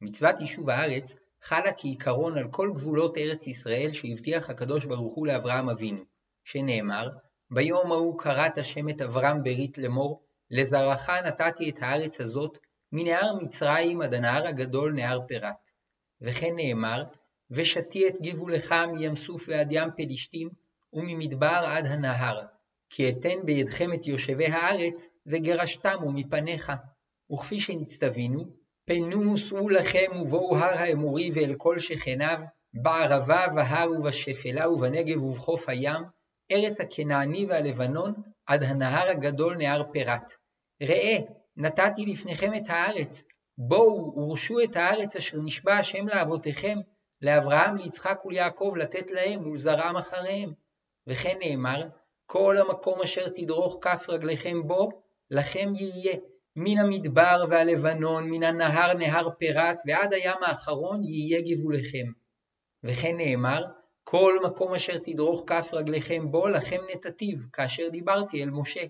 מצוות יישוב הארץ חלה כעיקרון על כל גבולות ארץ ישראל שהבטיח הקדוש ברוך הוא לאברהם אבינו, שנאמר, ביום ההוא כרת השם את אברהם ברית לאמור, לזרעך נתתי את הארץ הזאת, מנהר מצרים עד הנהר הגדול נהר פרת. וכן נאמר, ושתי את גבולך מים סוף ועד ים פלישתים, וממדבר עד הנהר, כי אתן בידכם את יושבי הארץ, וגרשתמו מפניך. וכפי שנצטווינו, פנו סעו לכם ובואו הר האמורי ואל כל שכניו, בערבה והר ובשפלה ובנגב ובחוף הים, ארץ הכנעני והלבנון, עד הנהר הגדול נהר פרת. ראה, נתתי לפניכם את הארץ, בואו ורשו את הארץ אשר נשבע השם לאבותיכם, לאברהם, ליצחק וליעקב לתת להם ולזרעם אחריהם. וכן נאמר, כל המקום אשר תדרוך כף רגליכם בו, לכם יהיה. מן המדבר והלבנון, מן הנהר נהר פרת, ועד הים האחרון יהיה גבולכם. וכן נאמר, כל מקום אשר תדרוך כף רגליכם בו, לכם נתתיו, כאשר דיברתי אל משה.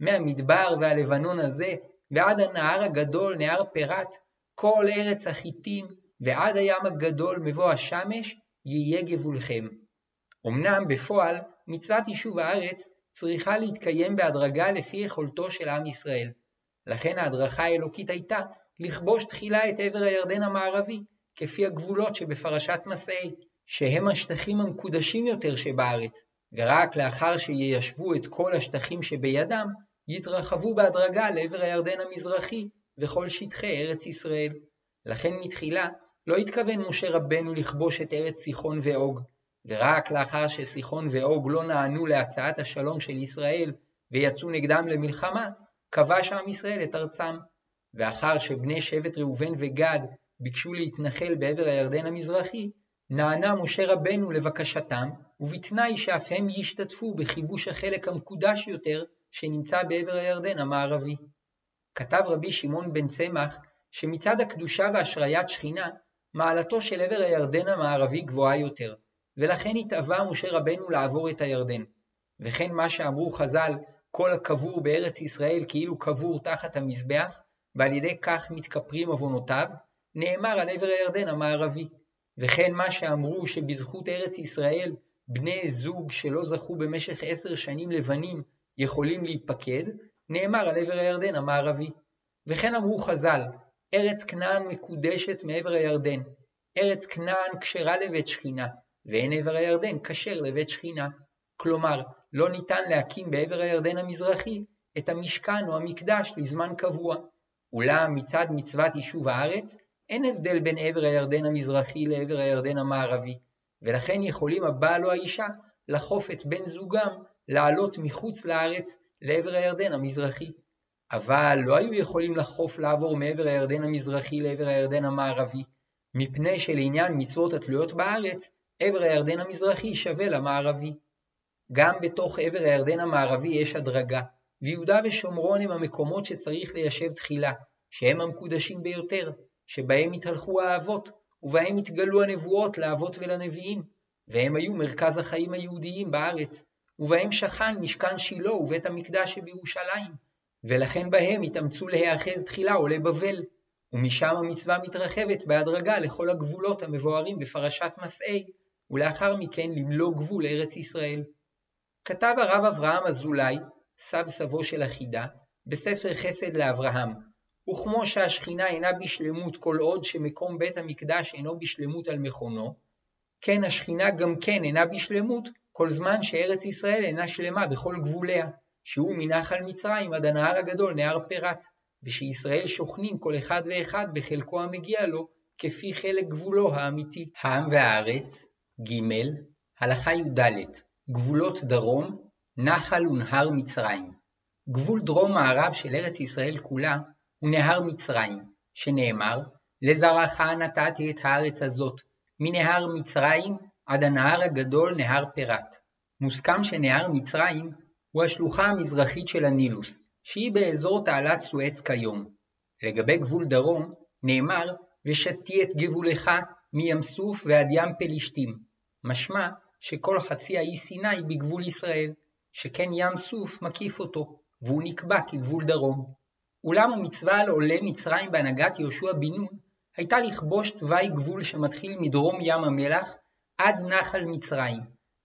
מהמדבר והלבנון הזה, ועד הנהר הגדול, נהר פרת, כל ארץ החיטים, ועד הים הגדול מבוא השמש, יהיה גבולכם. אמנם בפועל, מצוות יישוב הארץ צריכה להתקיים בהדרגה לפי יכולתו של עם ישראל. לכן ההדרכה האלוקית הייתה לכבוש תחילה את עבר הירדן המערבי, כפי הגבולות שבפרשת מסעי, שהם השטחים המקודשים יותר שבארץ, ורק לאחר שיישבו את כל השטחים שבידם, יתרחבו בהדרגה לעבר הירדן המזרחי וכל שטחי ארץ ישראל. לכן מתחילה לא התכוון משה רבנו לכבוש את ארץ סיחון ואוג, ורק לאחר שסיחון ואוג לא נענו להצעת השלום של ישראל ויצאו נגדם למלחמה, כבש עם ישראל את ארצם. ואחר שבני שבט ראובן וגד ביקשו להתנחל בעבר הירדן המזרחי, נענה משה רבנו לבקשתם, ובתנאי שאף הם ישתתפו בכיבוש החלק המקודש יותר שנמצא בעבר הירדן המערבי. כתב רבי שמעון בן צמח שמצד הקדושה והשריית שכינה, מעלתו של עבר הירדן המערבי גבוהה יותר, ולכן התאווה משה רבנו לעבור את הירדן. וכן מה שאמרו חז"ל, כל הקבור בארץ ישראל כאילו קבור תחת המזבח, ועל ידי כך מתכפרים עוונותיו, נאמר על עבר הירדן המערבי. וכן מה שאמרו שבזכות ארץ ישראל, בני זוג שלא זכו במשך עשר שנים לבנים יכולים להיפקד, נאמר על עבר הירדן המערבי. וכן אמרו חז"ל, ארץ כנען מקודשת מעבר הירדן, ארץ כנען כשרה לבית שכינה, ואין עבר הירדן כשר לבית שכינה. כלומר, לא ניתן להקים בעבר הירדן המזרחי את המשכן או המקדש לזמן קבוע. אולם מצד מצוות יישוב הארץ, אין הבדל בין עבר הירדן המזרחי לעבר הירדן המערבי, ולכן יכולים הבעל או האישה לחוף את בן זוגם לעלות מחוץ לארץ לעבר הירדן המזרחי. אבל לא היו יכולים לחוף לעבור מעבר הירדן המזרחי לעבר הירדן המערבי, מפני שלעניין מצוות התלויות בארץ, עבר הירדן המזרחי שווה למערבי. גם בתוך עבר הירדן המערבי יש הדרגה, ויהודה ושומרון הם המקומות שצריך ליישב תחילה, שהם המקודשים ביותר, שבהם התהלכו האבות, ובהם התגלו הנבואות לאבות ולנביאים, והם היו מרכז החיים היהודיים בארץ, ובהם שכן משכן שילה ובית המקדש שבירושלים, ולכן בהם התאמצו להיאחז תחילה עולי בבל, ומשם המצווה מתרחבת בהדרגה לכל הגבולות המבוארים בפרשת מסעי, ולאחר מכן למלוא גבול ארץ ישראל. כתב הרב אברהם אזולאי, סב סבו של החידה, בספר חסד לאברהם, וכמו שהשכינה אינה בשלמות כל עוד שמקום בית המקדש אינו בשלמות על מכונו, כן השכינה גם כן אינה בשלמות כל זמן שארץ ישראל אינה שלמה בכל גבוליה, שהוא מנחל מצרים עד הנהר הגדול נהר פרת, ושישראל שוכנים כל אחד ואחד בחלקו המגיע לו, כפי חלק גבולו האמיתי. העם והארץ, ג. הלכה י"ד גבולות דרום, נחל ונהר מצרים. גבול דרום-מערב של ארץ ישראל כולה הוא נהר מצרים, שנאמר, לזרעך נתתי את הארץ הזאת, מנהר מצרים עד הנהר הגדול נהר פרת. מוסכם שנהר מצרים הוא השלוחה המזרחית של הנילוס, שהיא באזור תעלת סואץ כיום. לגבי גבול דרום, נאמר, ושתי את גבולך מים סוף ועד ים פלישתים. משמע שכל חצי האי סיני בגבול ישראל, שכן ים סוף מקיף אותו, והוא נקבע כגבול דרום. אולם המצווה על עולי מצרים בהנהגת יהושע בן נון הייתה לכבוש תוואי גבול שמתחיל מדרום ים המלח עד נחל מצרים,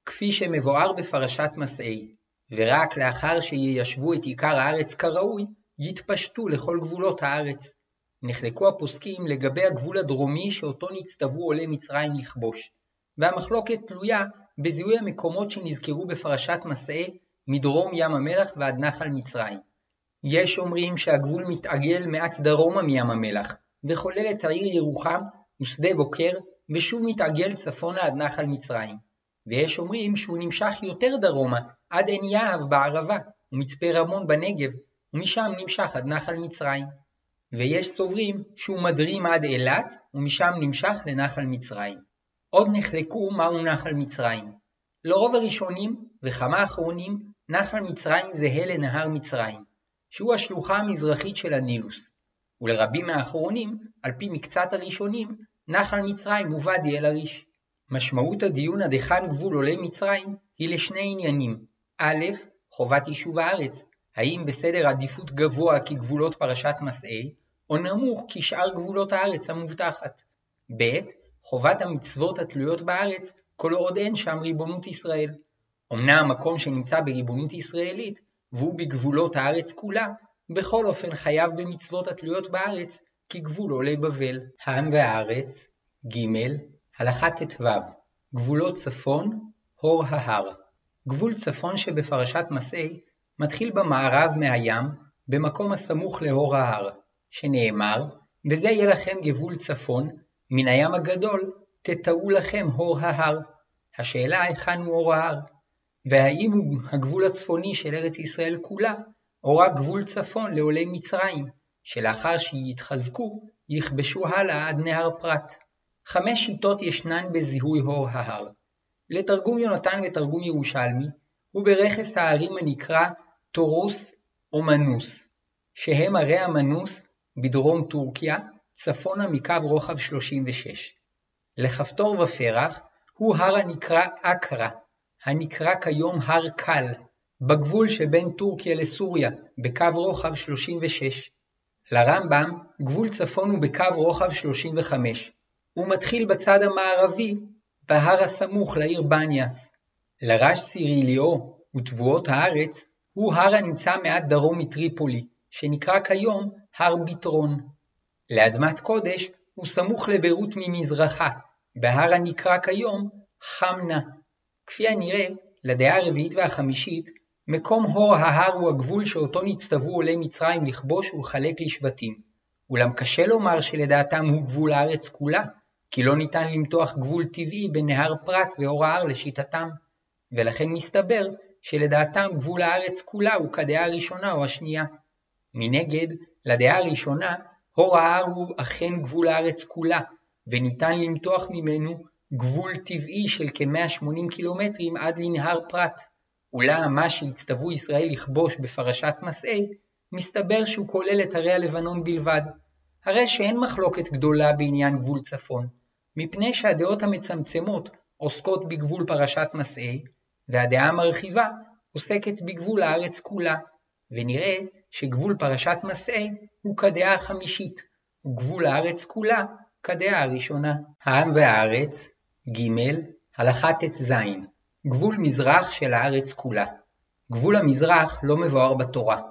כפי שמבואר בפרשת מסעי, ורק לאחר שיישבו את עיקר הארץ כראוי, יתפשטו לכל גבולות הארץ. נחלקו הפוסקים לגבי הגבול הדרומי שאותו נצטוו עולי מצרים לכבוש, והמחלוקת תלויה בזיהוי המקומות שנזכרו בפרשת מסעי מדרום ים המלח ועד נחל מצרים. יש אומרים שהגבול מתעגל מעט דרומה מים המלח, וכולל את העיר ירוחם ושדה בוקר, ושוב מתעגל צפונה עד נחל מצרים. ויש אומרים שהוא נמשך יותר דרומה, עד עין יהב בערבה, ומצפה רמון בנגב, ומשם נמשך עד נחל מצרים. ויש סוברים שהוא מדרים עד אילת ומשם נמשך לנחל מצרים. עוד נחלקו מהו נחל מצרים. לרוב הראשונים וכמה אחרונים נחל מצרים זהה לנהר מצרים, שהוא השלוחה המזרחית של הנילוס, ולרבים מהאחרונים, על פי מקצת הראשונים, נחל מצרים הוא ואדי אל-עריש. משמעות הדיון עד היכן גבול עולי מצרים היא לשני עניינים א', חובת יישוב הארץ, האם בסדר עדיפות גבוה כגבולות פרשת מסעי, או נמוך כשאר גבולות הארץ המובטחת. ב. חובת המצוות התלויות בארץ כל עוד אין שם ריבונות ישראל. אמנם המקום שנמצא בריבונות ישראלית, והוא בגבולות הארץ כולה, בכל אופן חייב במצוות התלויות בארץ, כגבול עולי בבל. העם והארץ, ג. הלכה ט"ו גבולות צפון, הור ההר. גבול צפון שבפרשת מסעי מתחיל במערב מהים, במקום הסמוך להור ההר, שנאמר, וזה יהיה לכם גבול צפון, מן הים הגדול תטעו לכם הור ההר. השאלה היכן הוא הור ההר, והאם הוא הגבול הצפוני של ארץ ישראל כולה, או רק גבול צפון לעולי מצרים, שלאחר שיתחזקו, יכבשו הלאה עד נהר פרת. חמש שיטות ישנן בזיהוי הור ההר. לתרגום יונתן ותרגום ירושלמי, הוא ברכס ההרים הנקרא טורוס או מנוס, שהם ערי המנוס בדרום טורקיה, צפונה מקו רוחב 36. לכפתור ופרח הוא הר הנקרא אקרא, הנקרא כיום הר קל, בגבול שבין טורקיה לסוריה, בקו רוחב 36. לרמב"ם, גבול צפון הוא בקו רוחב 35. הוא מתחיל בצד המערבי, בהר הסמוך לעיר בניאס. לרש סיריליאו ותבואות הארץ, הוא הר הנמצא מעט דרום מטריפולי, שנקרא כיום הר ביטרון. לאדמת קודש הוא סמוך לביירות ממזרחה, בהר הנקרא כיום חמנה. כפי הנראה, לדעה הרביעית והחמישית, מקום הור ההר הוא הגבול שאותו נצטוו עולי מצרים לכבוש ולחלק לשבטים. אולם קשה לומר שלדעתם הוא גבול הארץ כולה, כי לא ניתן למתוח גבול טבעי בין נהר פרת והור ההר לשיטתם, ולכן מסתבר שלדעתם גבול הארץ כולה הוא כדעה הראשונה או השנייה. מנגד, לדעה הראשונה, הור ההר הוא אכן גבול הארץ כולה, וניתן למתוח ממנו גבול טבעי של כ-180 קילומטרים עד לנהר פרת. אולם מה שהצטוו ישראל לכבוש בפרשת מסעי, מסתבר שהוא כולל את הרי הלבנון בלבד. הרי שאין מחלוקת גדולה בעניין גבול צפון, מפני שהדעות המצמצמות עוסקות בגבול פרשת מסעי, והדעה המרחיבה עוסקת בגבול הארץ כולה, ונראה שגבול פרשת מסעי הוא כדעה החמישית, וגבול הארץ כולה כדעה הראשונה. העם והארץ, ג. הלכה ט"ז גבול מזרח של הארץ כולה. גבול המזרח לא מבואר בתורה,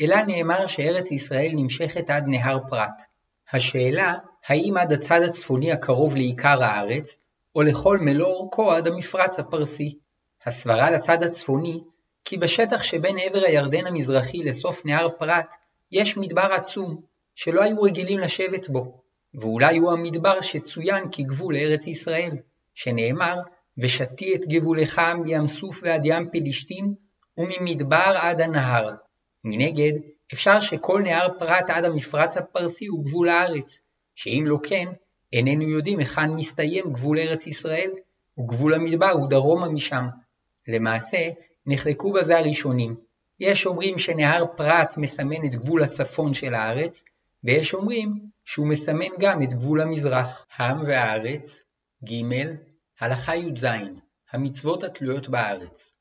אלא נאמר שארץ ישראל נמשכת עד נהר פרת. השאלה, האם עד הצד הצפוני הקרוב לעיקר הארץ, או לכל מלוא אורכו עד המפרץ הפרסי. הסברה לצד הצפוני, כי בשטח שבין עבר הירדן המזרחי לסוף נהר פרת, יש מדבר עצום, שלא היו רגילים לשבת בו, ואולי הוא המדבר שצוין כגבול לארץ ישראל, שנאמר, ושתי את גבולך מים סוף ועד ים פלישתים, וממדבר עד הנהר. מנגד, אפשר שכל נהר פרת עד המפרץ הפרסי הוא גבול הארץ, שאם לא כן, איננו יודעים היכן מסתיים גבול ארץ ישראל, וגבול המדבר הוא דרומה משם. למעשה, נחלקו בזה הראשונים. יש אומרים שנהר פרת מסמן את גבול הצפון של הארץ, ויש אומרים שהוא מסמן גם את גבול המזרח. העם והארץ, ג. הלכה י"ז המצוות התלויות בארץ.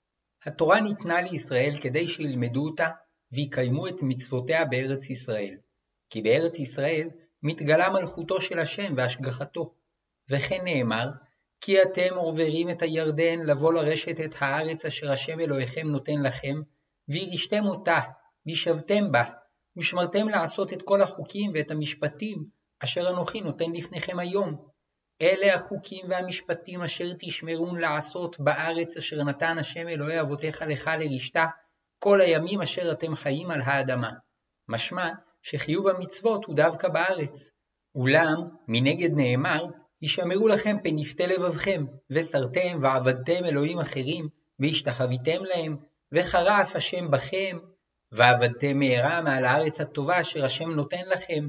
התורה ניתנה לישראל כדי שילמדו אותה ויקיימו את מצוותיה בארץ ישראל. כי בארץ ישראל מתגלה מלכותו של השם והשגחתו. וכן נאמר, כי אתם עוברים את הירדן לבוא לרשת את הארץ אשר השם אלוהיכם נותן לכם, וירשתם אותה, וישבתם בה, ושמרתם לעשות את כל החוקים ואת המשפטים אשר אנוכי נותן לפניכם היום. אלה החוקים והמשפטים אשר תשמרון לעשות בארץ אשר נתן השם אלוהי אבותיך לך לרשתה, כל הימים אשר אתם חיים על האדמה. משמע שחיוב המצוות הוא דווקא בארץ. אולם, מנגד נאמר, הישמרו לכם פנפתי לבבכם, וסרתם ועבדתם אלוהים אחרים, והשתחוויתם להם, וחרף השם בכם, ועבדתם מהרה מעל הארץ הטובה אשר השם נותן לכם,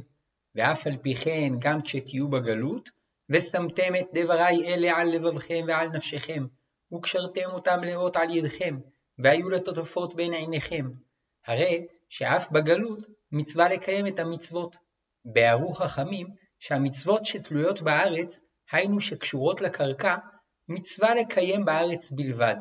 ואף על פי כן גם כשתהיו בגלות, ושמתם את דברי אלה על לבבכם ועל נפשכם, וקשרתם אותם לאות על ידכם, והיו לטוטפות בין עיניכם. הרי שאף בגלות מצווה לקיים את המצוות. ביארו חכמים שהמצוות שתלויות בארץ, היינו שקשורות לקרקע, מצווה לקיים בארץ בלבד.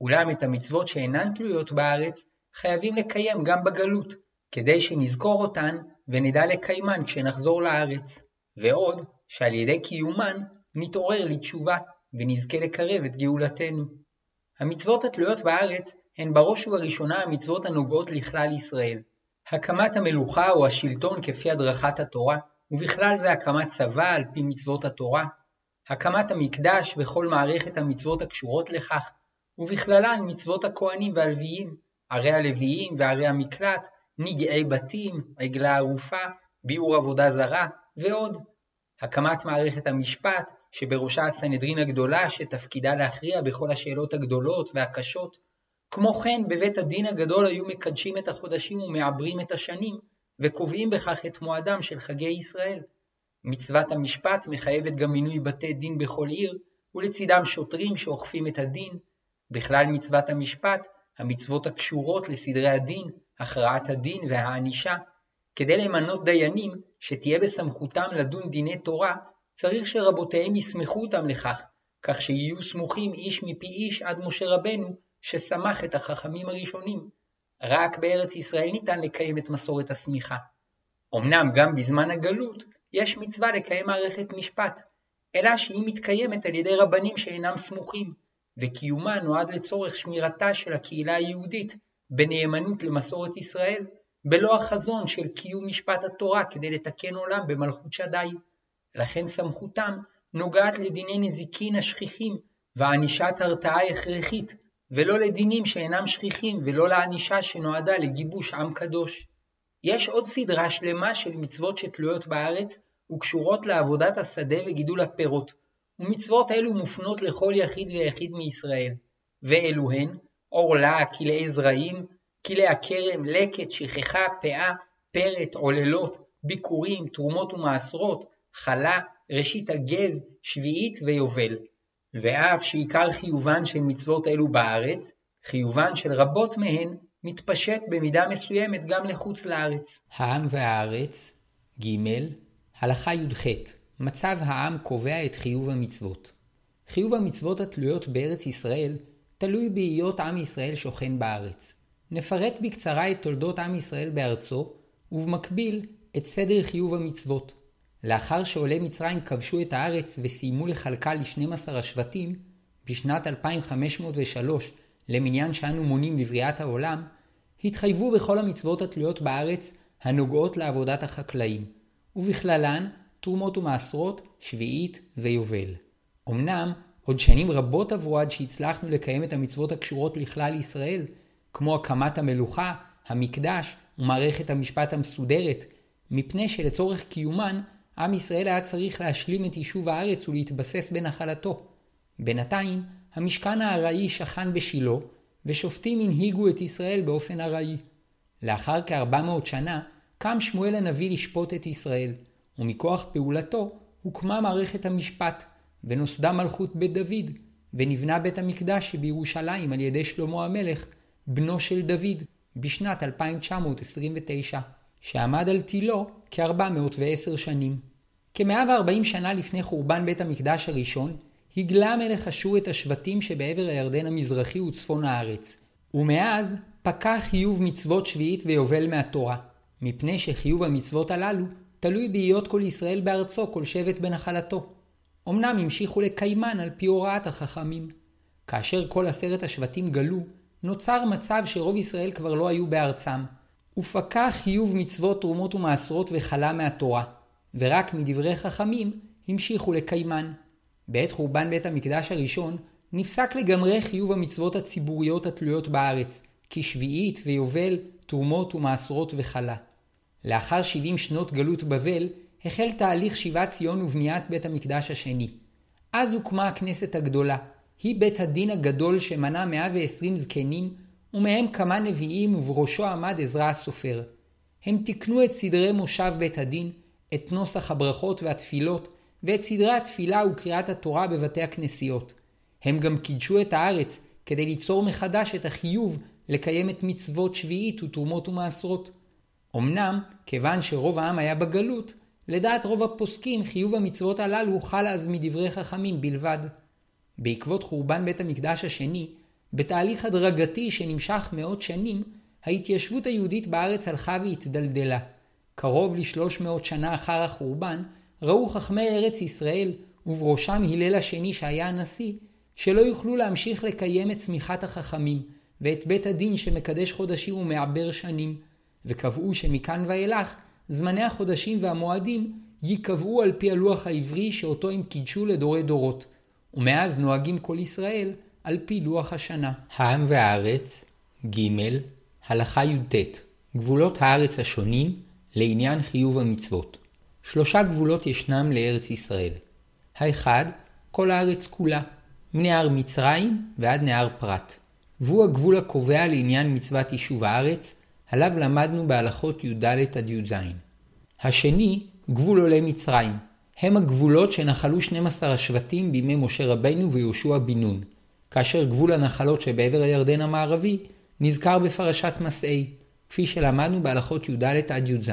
אולם את המצוות שאינן תלויות בארץ, חייבים לקיים גם בגלות, כדי שנזכור אותן ונדע לקיימן כשנחזור לארץ. ועוד, שעל ידי קיומן נתעורר לתשובה, ונזכה לקרב את גאולתנו. המצוות התלויות בארץ הן בראש ובראשונה המצוות הנוגעות לכלל ישראל. הקמת המלוכה או השלטון כפי הדרכת התורה, ובכלל זה הקמת צבא על פי מצוות התורה, הקמת המקדש וכל מערכת המצוות הקשורות לכך, ובכללן מצוות הכהנים והלוויים, ערי הלוויים וערי המקלט, נגעי בתים, עגלה ערופה, ביאור עבודה זרה, ועוד. הקמת מערכת המשפט, שבראשה הסנהדרין הגדולה, שתפקידה להכריע בכל השאלות הגדולות והקשות. כמו כן, בבית הדין הגדול היו מקדשים את החודשים ומעברים את השנים, וקובעים בכך את מועדם של חגי ישראל. מצוות המשפט מחייבת גם מינוי בתי דין בכל עיר, ולצידם שוטרים שאוכפים את הדין. בכלל מצוות המשפט, המצוות הקשורות לסדרי הדין, הכרעת הדין והענישה. כדי למנות דיינים שתהיה בסמכותם לדון דיני תורה, צריך שרבותיהם יסמכו אותם לכך, כך שיהיו סמוכים איש מפי איש עד משה רבנו, שסמך את החכמים הראשונים. רק בארץ ישראל ניתן לקיים את מסורת הסמיכה. אמנם גם בזמן הגלות יש מצווה לקיים מערכת משפט, אלא שהיא מתקיימת על ידי רבנים שאינם סמוכים, וקיומה נועד לצורך שמירתה של הקהילה היהודית בנאמנות למסורת ישראל, בלא החזון של קיום משפט התורה כדי לתקן עולם במלכות שדי. לכן סמכותם נוגעת לדיני נזיקין השכיחים וענישת הרתעה הכרחית, ולא לדינים שאינם שכיחים ולא לענישה שנועדה לגיבוש עם קדוש. יש עוד סדרה שלמה של מצוות שתלויות בארץ וקשורות לעבודת השדה וגידול הפירות, ומצוות אלו מופנות לכל יחיד ויחיד מישראל, ואלו הן עורלה, כלאי זרעים, כלאי הכרם, לקט, שכחה, פאה, פרט, עוללות, ביקורים, תרומות ומעשרות, חלה, ראשית הגז, שביעית ויובל. ואף שעיקר חיובן של מצוות אלו בארץ, חיובן של רבות מהן מתפשט במידה מסוימת גם לחוץ לארץ. העם והארץ, ג. הלכה י"ח מצב העם קובע את חיוב המצוות. חיוב המצוות התלויות בארץ ישראל תלוי בהיות עם ישראל שוכן בארץ. נפרט בקצרה את תולדות עם ישראל בארצו, ובמקביל את סדר חיוב המצוות. לאחר שעולי מצרים כבשו את הארץ וסיימו לחלקה ל-12 השבטים, בשנת 2503 למניין שאנו מונים לבריאת העולם, התחייבו בכל המצוות התלויות בארץ הנוגעות לעבודת החקלאים, ובכללן תרומות ומעשרות, שביעית ויובל. אמנם עוד שנים רבות עברו עד שהצלחנו לקיים את המצוות הקשורות לכלל ישראל, כמו הקמת המלוכה, המקדש ומערכת המשפט המסודרת, מפני שלצורך קיומן עם ישראל היה צריך להשלים את יישוב הארץ ולהתבסס בנחלתו. בינתיים, המשכן הארעי שכן בשילה, ושופטים הנהיגו את ישראל באופן ארעי. לאחר כ-400 שנה, קם שמואל הנביא לשפוט את ישראל, ומכוח פעולתו הוקמה מערכת המשפט, ונוסדה מלכות בית דוד, ונבנה בית המקדש שבירושלים על ידי שלמה המלך, בנו של דוד, בשנת 2929, שעמד על תילו כ-410 שנים. כ-140 שנה לפני חורבן בית המקדש הראשון, הגלה המלך אשור את השבטים שבעבר הירדן המזרחי וצפון הארץ, ומאז פקע חיוב מצוות שביעית ויובל מהתורה, מפני שחיוב המצוות הללו תלוי בהיות כל ישראל בארצו, כל שבט בנחלתו. אמנם המשיכו לקיימן על פי הוראת החכמים. כאשר כל עשרת השבטים גלו, נוצר מצב שרוב ישראל כבר לא היו בארצם, ופקע חיוב מצוות תרומות ומעשרות וחלה מהתורה, ורק מדברי חכמים המשיכו לקיימן. בעת חורבן בית המקדש הראשון נפסק לגמרי חיוב המצוות הציבוריות התלויות בארץ, כשביעית ויובל, תרומות ומעשרות וחלה. לאחר 70 שנות גלות בבל, החל תהליך שיבת ציון ובניית בית המקדש השני. אז הוקמה הכנסת הגדולה, היא בית הדין הגדול שמנה 120 זקנים, ומהם כמה נביאים ובראשו עמד עזרא הסופר. הם תיקנו את סדרי מושב בית הדין, את נוסח הברכות והתפילות, ואת סדרי התפילה וקריאת התורה בבתי הכנסיות. הם גם קידשו את הארץ כדי ליצור מחדש את החיוב לקיים את מצוות שביעית ותרומות ומעשרות. אמנם, כיוון שרוב העם היה בגלות, לדעת רוב הפוסקים חיוב המצוות הללו חל אז מדברי חכמים בלבד. בעקבות חורבן בית המקדש השני, בתהליך הדרגתי שנמשך מאות שנים, ההתיישבות היהודית בארץ הלכה והתדלדלה. קרוב לשלוש מאות שנה אחר החורבן, ראו חכמי ארץ ישראל, ובראשם הלל השני שהיה הנשיא, שלא יוכלו להמשיך לקיים את צמיחת החכמים, ואת בית הדין שמקדש חודשים ומעבר שנים, וקבעו שמכאן ואילך, זמני החודשים והמועדים ייקבעו על פי הלוח העברי שאותו הם קידשו לדורי דורות, ומאז נוהגים כל ישראל על פי לוח השנה. העם והארץ, ג. הלכה י"ט גבולות הארץ השונים לעניין חיוב המצוות. שלושה גבולות ישנם לארץ ישראל. האחד, כל הארץ כולה, מנהר מצרים ועד נהר פרת. והוא הגבול הקובע לעניין מצוות יישוב הארץ, עליו למדנו בהלכות י"ד עד י"ז. השני, גבול עולי מצרים. הם הגבולות שנחלו 12 השבטים בימי משה רבינו ויהושע בן נון, כאשר גבול הנחלות שבעבר הירדן המערבי נזכר בפרשת מסעי, כפי שלמדנו בהלכות י"ד עד י"ז.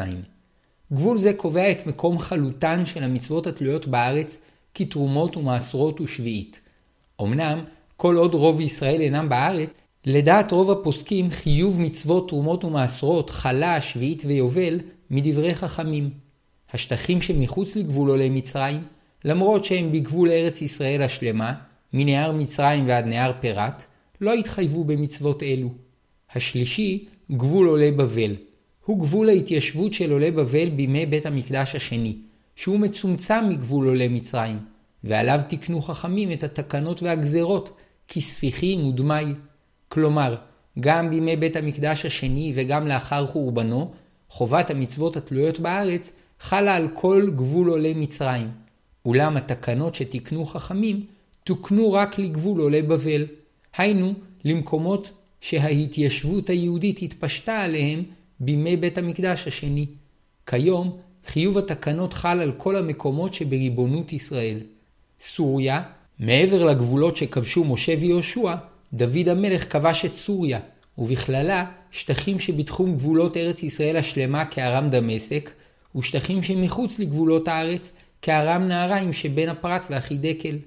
גבול זה קובע את מקום חלוטן של המצוות התלויות בארץ כתרומות ומעשרות ושביעית. אמנם, כל עוד רוב ישראל אינם בארץ, לדעת רוב הפוסקים חיוב מצוות תרומות ומעשרות, חלה, שביעית ויובל, מדברי חכמים. השטחים שמחוץ לגבול עולי מצרים, למרות שהם בגבול ארץ ישראל השלמה, מנהר מצרים ועד נהר פרת, לא התחייבו במצוות אלו. השלישי, גבול עולי בבל. הוא גבול ההתיישבות של עולי בבל בימי בית המקדש השני, שהוא מצומצם מגבול עולי מצרים, ועליו תיקנו חכמים את התקנות והגזרות, כספיחים ודמי. כלומר, גם בימי בית המקדש השני וגם לאחר חורבנו, חובת המצוות התלויות בארץ חלה על כל גבול עולי מצרים. אולם התקנות שתיקנו חכמים תוקנו רק לגבול עולי בבל. היינו, למקומות שההתיישבות היהודית התפשטה עליהם בימי בית המקדש השני. כיום, חיוב התקנות חל על כל המקומות שבריבונות ישראל. סוריה, מעבר לגבולות שכבשו משה ויהושע, דוד המלך כבש את סוריה, ובכללה שטחים שבתחום גבולות ארץ ישראל השלמה כארם דמשק, ושטחים שמחוץ לגבולות הארץ כארם נהריים שבין הפרת והחידקל.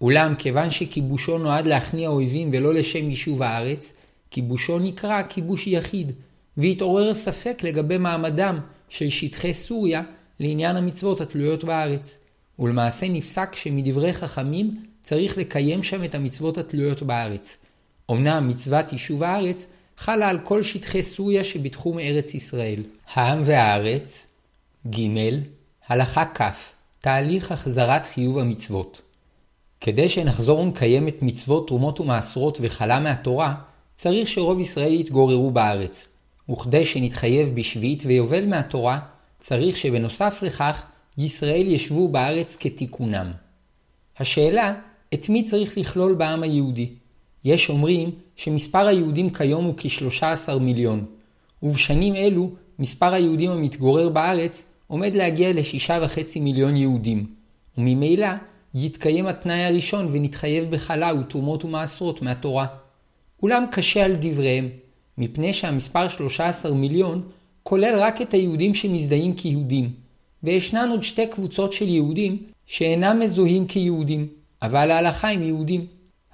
אולם כיוון שכיבושו נועד להכניע אויבים ולא לשם יישוב הארץ, כיבושו נקרא כיבוש יחיד, והתעורר ספק לגבי מעמדם של שטחי סוריה לעניין המצוות התלויות בארץ. ולמעשה נפסק שמדברי חכמים צריך לקיים שם את המצוות התלויות בארץ. אמנם מצוות יישוב הארץ חלה על כל שטחי סוריה שבתחום ארץ ישראל. העם והארץ ג. הלכה כ. תהליך החזרת חיוב המצוות. כדי שנחזור ונקיים את מצוות תרומות ומעשרות וחלה מהתורה, צריך שרוב ישראל יתגוררו בארץ. וכדי שנתחייב בשביעית ויובל מהתורה, צריך שבנוסף לכך, ישראל ישבו בארץ כתיקונם. השאלה, את מי צריך לכלול בעם היהודי? יש אומרים שמספר היהודים כיום הוא כ-13 מיליון, ובשנים אלו מספר היהודים המתגורר בארץ עומד להגיע ל-6.5 מיליון יהודים, וממילא יתקיים התנאי הראשון ונתחייב בחלה ותרומות ומעשרות מהתורה. אולם קשה על דבריהם, מפני שהמספר 13 מיליון כולל רק את היהודים שמזדהים כיהודים, וישנן עוד שתי קבוצות של יהודים שאינם מזוהים כיהודים, אבל ההלכה הם יהודים.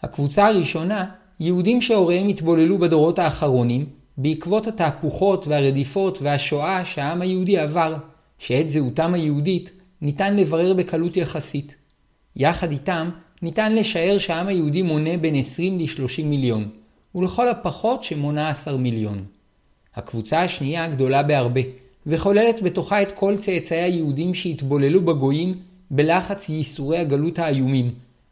הקבוצה הראשונה, יהודים שהוריהם התבוללו בדורות האחרונים, בעקבות התהפוכות והרדיפות והשואה שהעם היהודי עבר, שאת זהותם היהודית ניתן לברר בקלות יחסית. יחד איתם, ניתן לשער שהעם היהודי מונה בין 20 ל-30 מיליון, ולכל הפחות ש-18 מיליון. הקבוצה השנייה גדולה בהרבה, וכוללת בתוכה את כל צאצאי היהודים שהתבוללו בגויים בלחץ ייסורי הגלות האיומים,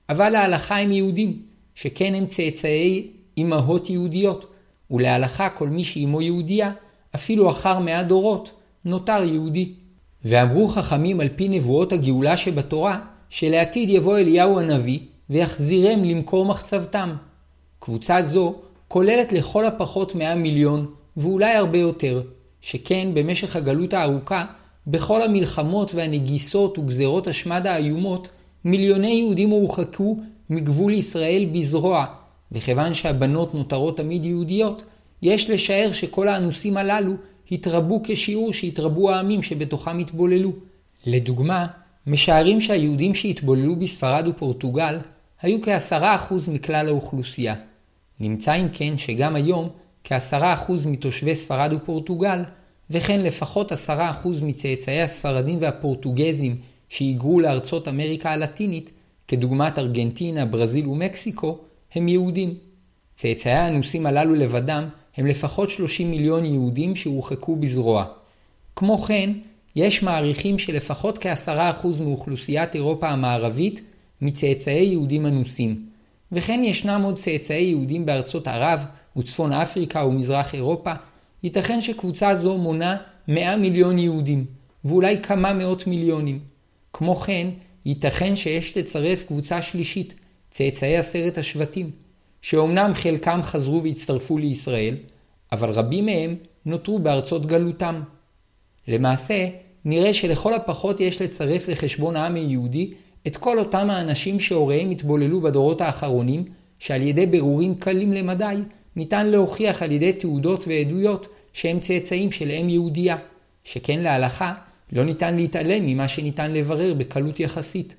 אבל להלכה הם יהודים, שכן הם צאצאי אמהות יהודיות, ולהלכה כל מי שאימו יהודייה, אפילו אחר מאה דורות, נותר יהודי. ואמרו חכמים על פי נבואות הגאולה שבתורה, שלעתיד יבוא אליהו הנביא, ויחזירם למכור מחצבתם. קבוצה זו כוללת לכל הפחות 100 מיליון, ואולי הרבה יותר, שכן במשך הגלות הארוכה בכל המלחמות והנגיסות וגזרות השמד האיומות, מיליוני יהודים הורחקו מגבול ישראל בזרוע, וכיוון שהבנות נותרות תמיד יהודיות, יש לשער שכל האנוסים הללו התרבו כשיעור שהתרבו העמים שבתוכם התבוללו. לדוגמה, משערים שהיהודים שהתבוללו בספרד ופורטוגל היו כעשרה אחוז מכלל האוכלוסייה. נמצא אם כן שגם היום כעשרה אחוז מתושבי ספרד ופורטוגל, וכן לפחות עשרה אחוז מצאצאי הספרדים והפורטוגזים שהיגרו לארצות אמריקה הלטינית, כדוגמת ארגנטינה, ברזיל ומקסיקו, הם יהודים. צאצאי האנוסים הללו לבדם הם לפחות 30 מיליון יהודים שהורחקו בזרוע. כמו כן, יש מעריכים שלפחות כ-10% מאוכלוסיית אירופה המערבית מצאצאי יהודים אנוסים. וכן ישנם עוד צאצאי יהודים בארצות ערב וצפון אפריקה ומזרח אירופה. ייתכן שקבוצה זו מונה 100 מיליון יהודים, ואולי כמה מאות מיליונים. כמו כן, ייתכן שיש לצרף קבוצה שלישית, צאצאי עשרת השבטים, שאומנם חלקם חזרו והצטרפו לישראל, אבל רבים מהם נותרו בארצות גלותם. למעשה, נראה שלכל הפחות יש לצרף לחשבון העם היהודי את כל אותם האנשים שהוריהם התבוללו בדורות האחרונים, שעל ידי בירורים קלים למדי, ניתן להוכיח על ידי תעודות ועדויות שהם צאצאים של אם יהודייה, שכן להלכה לא ניתן להתעלם ממה שניתן לברר בקלות יחסית.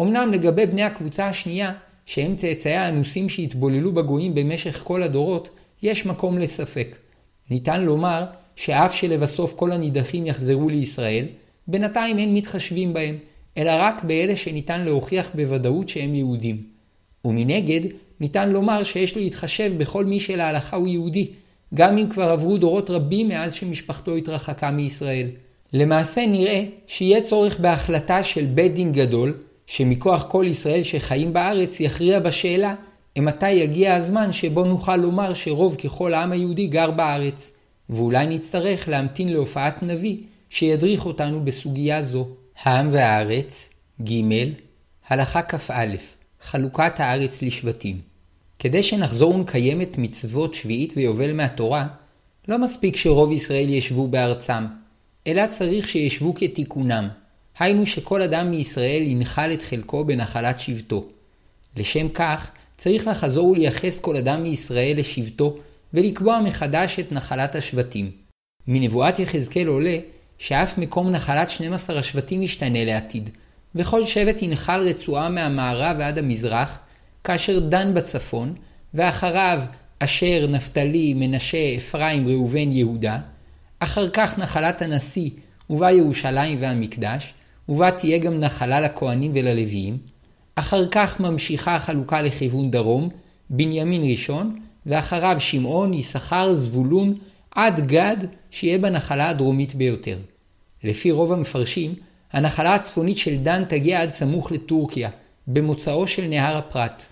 אמנם לגבי בני הקבוצה השנייה, שהם צאצאי האנוסים שהתבוללו בגויים במשך כל הדורות, יש מקום לספק. ניתן לומר שאף שלבסוף כל הנידחים יחזרו לישראל, בינתיים אין מתחשבים בהם, אלא רק באלה שניתן להוכיח בוודאות שהם יהודים. ומנגד, ניתן לומר שיש להתחשב בכל מי שלהלכה הוא יהודי, גם אם כבר עברו דורות רבים מאז שמשפחתו התרחקה מישראל. למעשה נראה שיהיה צורך בהחלטה של בית דין גדול, שמכוח כל ישראל שחיים בארץ יכריע בשאלה מתי יגיע הזמן שבו נוכל לומר שרוב ככל העם היהודי גר בארץ, ואולי נצטרך להמתין להופעת נביא שידריך אותנו בסוגיה זו. העם והארץ, ג. הלכה כ"א חלוקת הארץ לשבטים. כדי שנחזור ונקיים את מצוות שביעית ויובל מהתורה, לא מספיק שרוב ישראל ישבו בארצם, אלא צריך שישבו כתיקונם, היינו שכל אדם מישראל ינחל את חלקו בנחלת שבטו. לשם כך, צריך לחזור ולייחס כל אדם מישראל לשבטו, ולקבוע מחדש את נחלת השבטים. מנבואת יחזקאל עולה שאף מקום נחלת 12 השבטים ישתנה לעתיד, וכל שבט ינחל רצועה מהמערב ועד המזרח, כאשר דן בצפון, ואחריו אשר, נפתלי, מנשה, אפרים, ראובן, יהודה, אחר כך נחלת הנשיא, ובה ירושלים והמקדש, ובה תהיה גם נחלה לכהנים וללוויים, אחר כך ממשיכה החלוקה לכיוון דרום, בנימין ראשון, ואחריו שמעון, יששכר, זבולון, עד גד, שיהיה בנחלה הדרומית ביותר. לפי רוב המפרשים, הנחלה הצפונית של דן תגיע עד סמוך לטורקיה, במוצאו של נהר הפרת.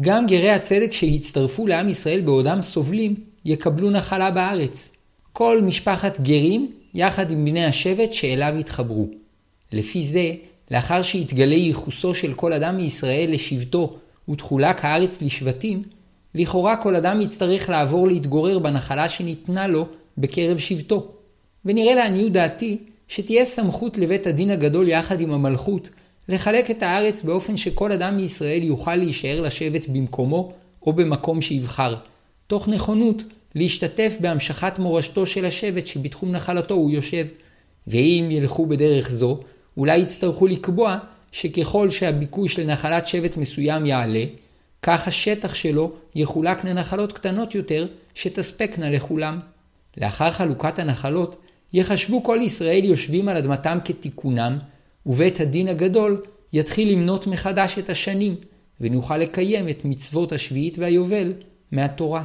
גם גרי הצדק שהצטרפו לעם ישראל בעודם סובלים, יקבלו נחלה בארץ. כל משפחת גרים, יחד עם בני השבט שאליו התחברו. לפי זה, לאחר שיתגלה ייחוסו של כל אדם מישראל לשבטו ותחולק הארץ לשבטים, לכאורה כל אדם יצטרך לעבור להתגורר בנחלה שניתנה לו בקרב שבטו. ונראה לעניות דעתי שתהיה סמכות לבית הדין הגדול יחד עם המלכות לחלק את הארץ באופן שכל אדם מישראל יוכל להישאר לשבת במקומו או במקום שיבחר, תוך נכונות להשתתף בהמשכת מורשתו של השבט שבתחום נחלתו הוא יושב. ואם ילכו בדרך זו, אולי יצטרכו לקבוע שככל שהביקוש לנחלת שבט מסוים יעלה, כך השטח שלו יחולק לנחלות קטנות יותר שתספקנה לכולם. לאחר חלוקת הנחלות, יחשבו כל ישראל יושבים על אדמתם כתיקונם, ובית הדין הגדול יתחיל למנות מחדש את השנים, ונוכל לקיים את מצוות השביעית והיובל מהתורה.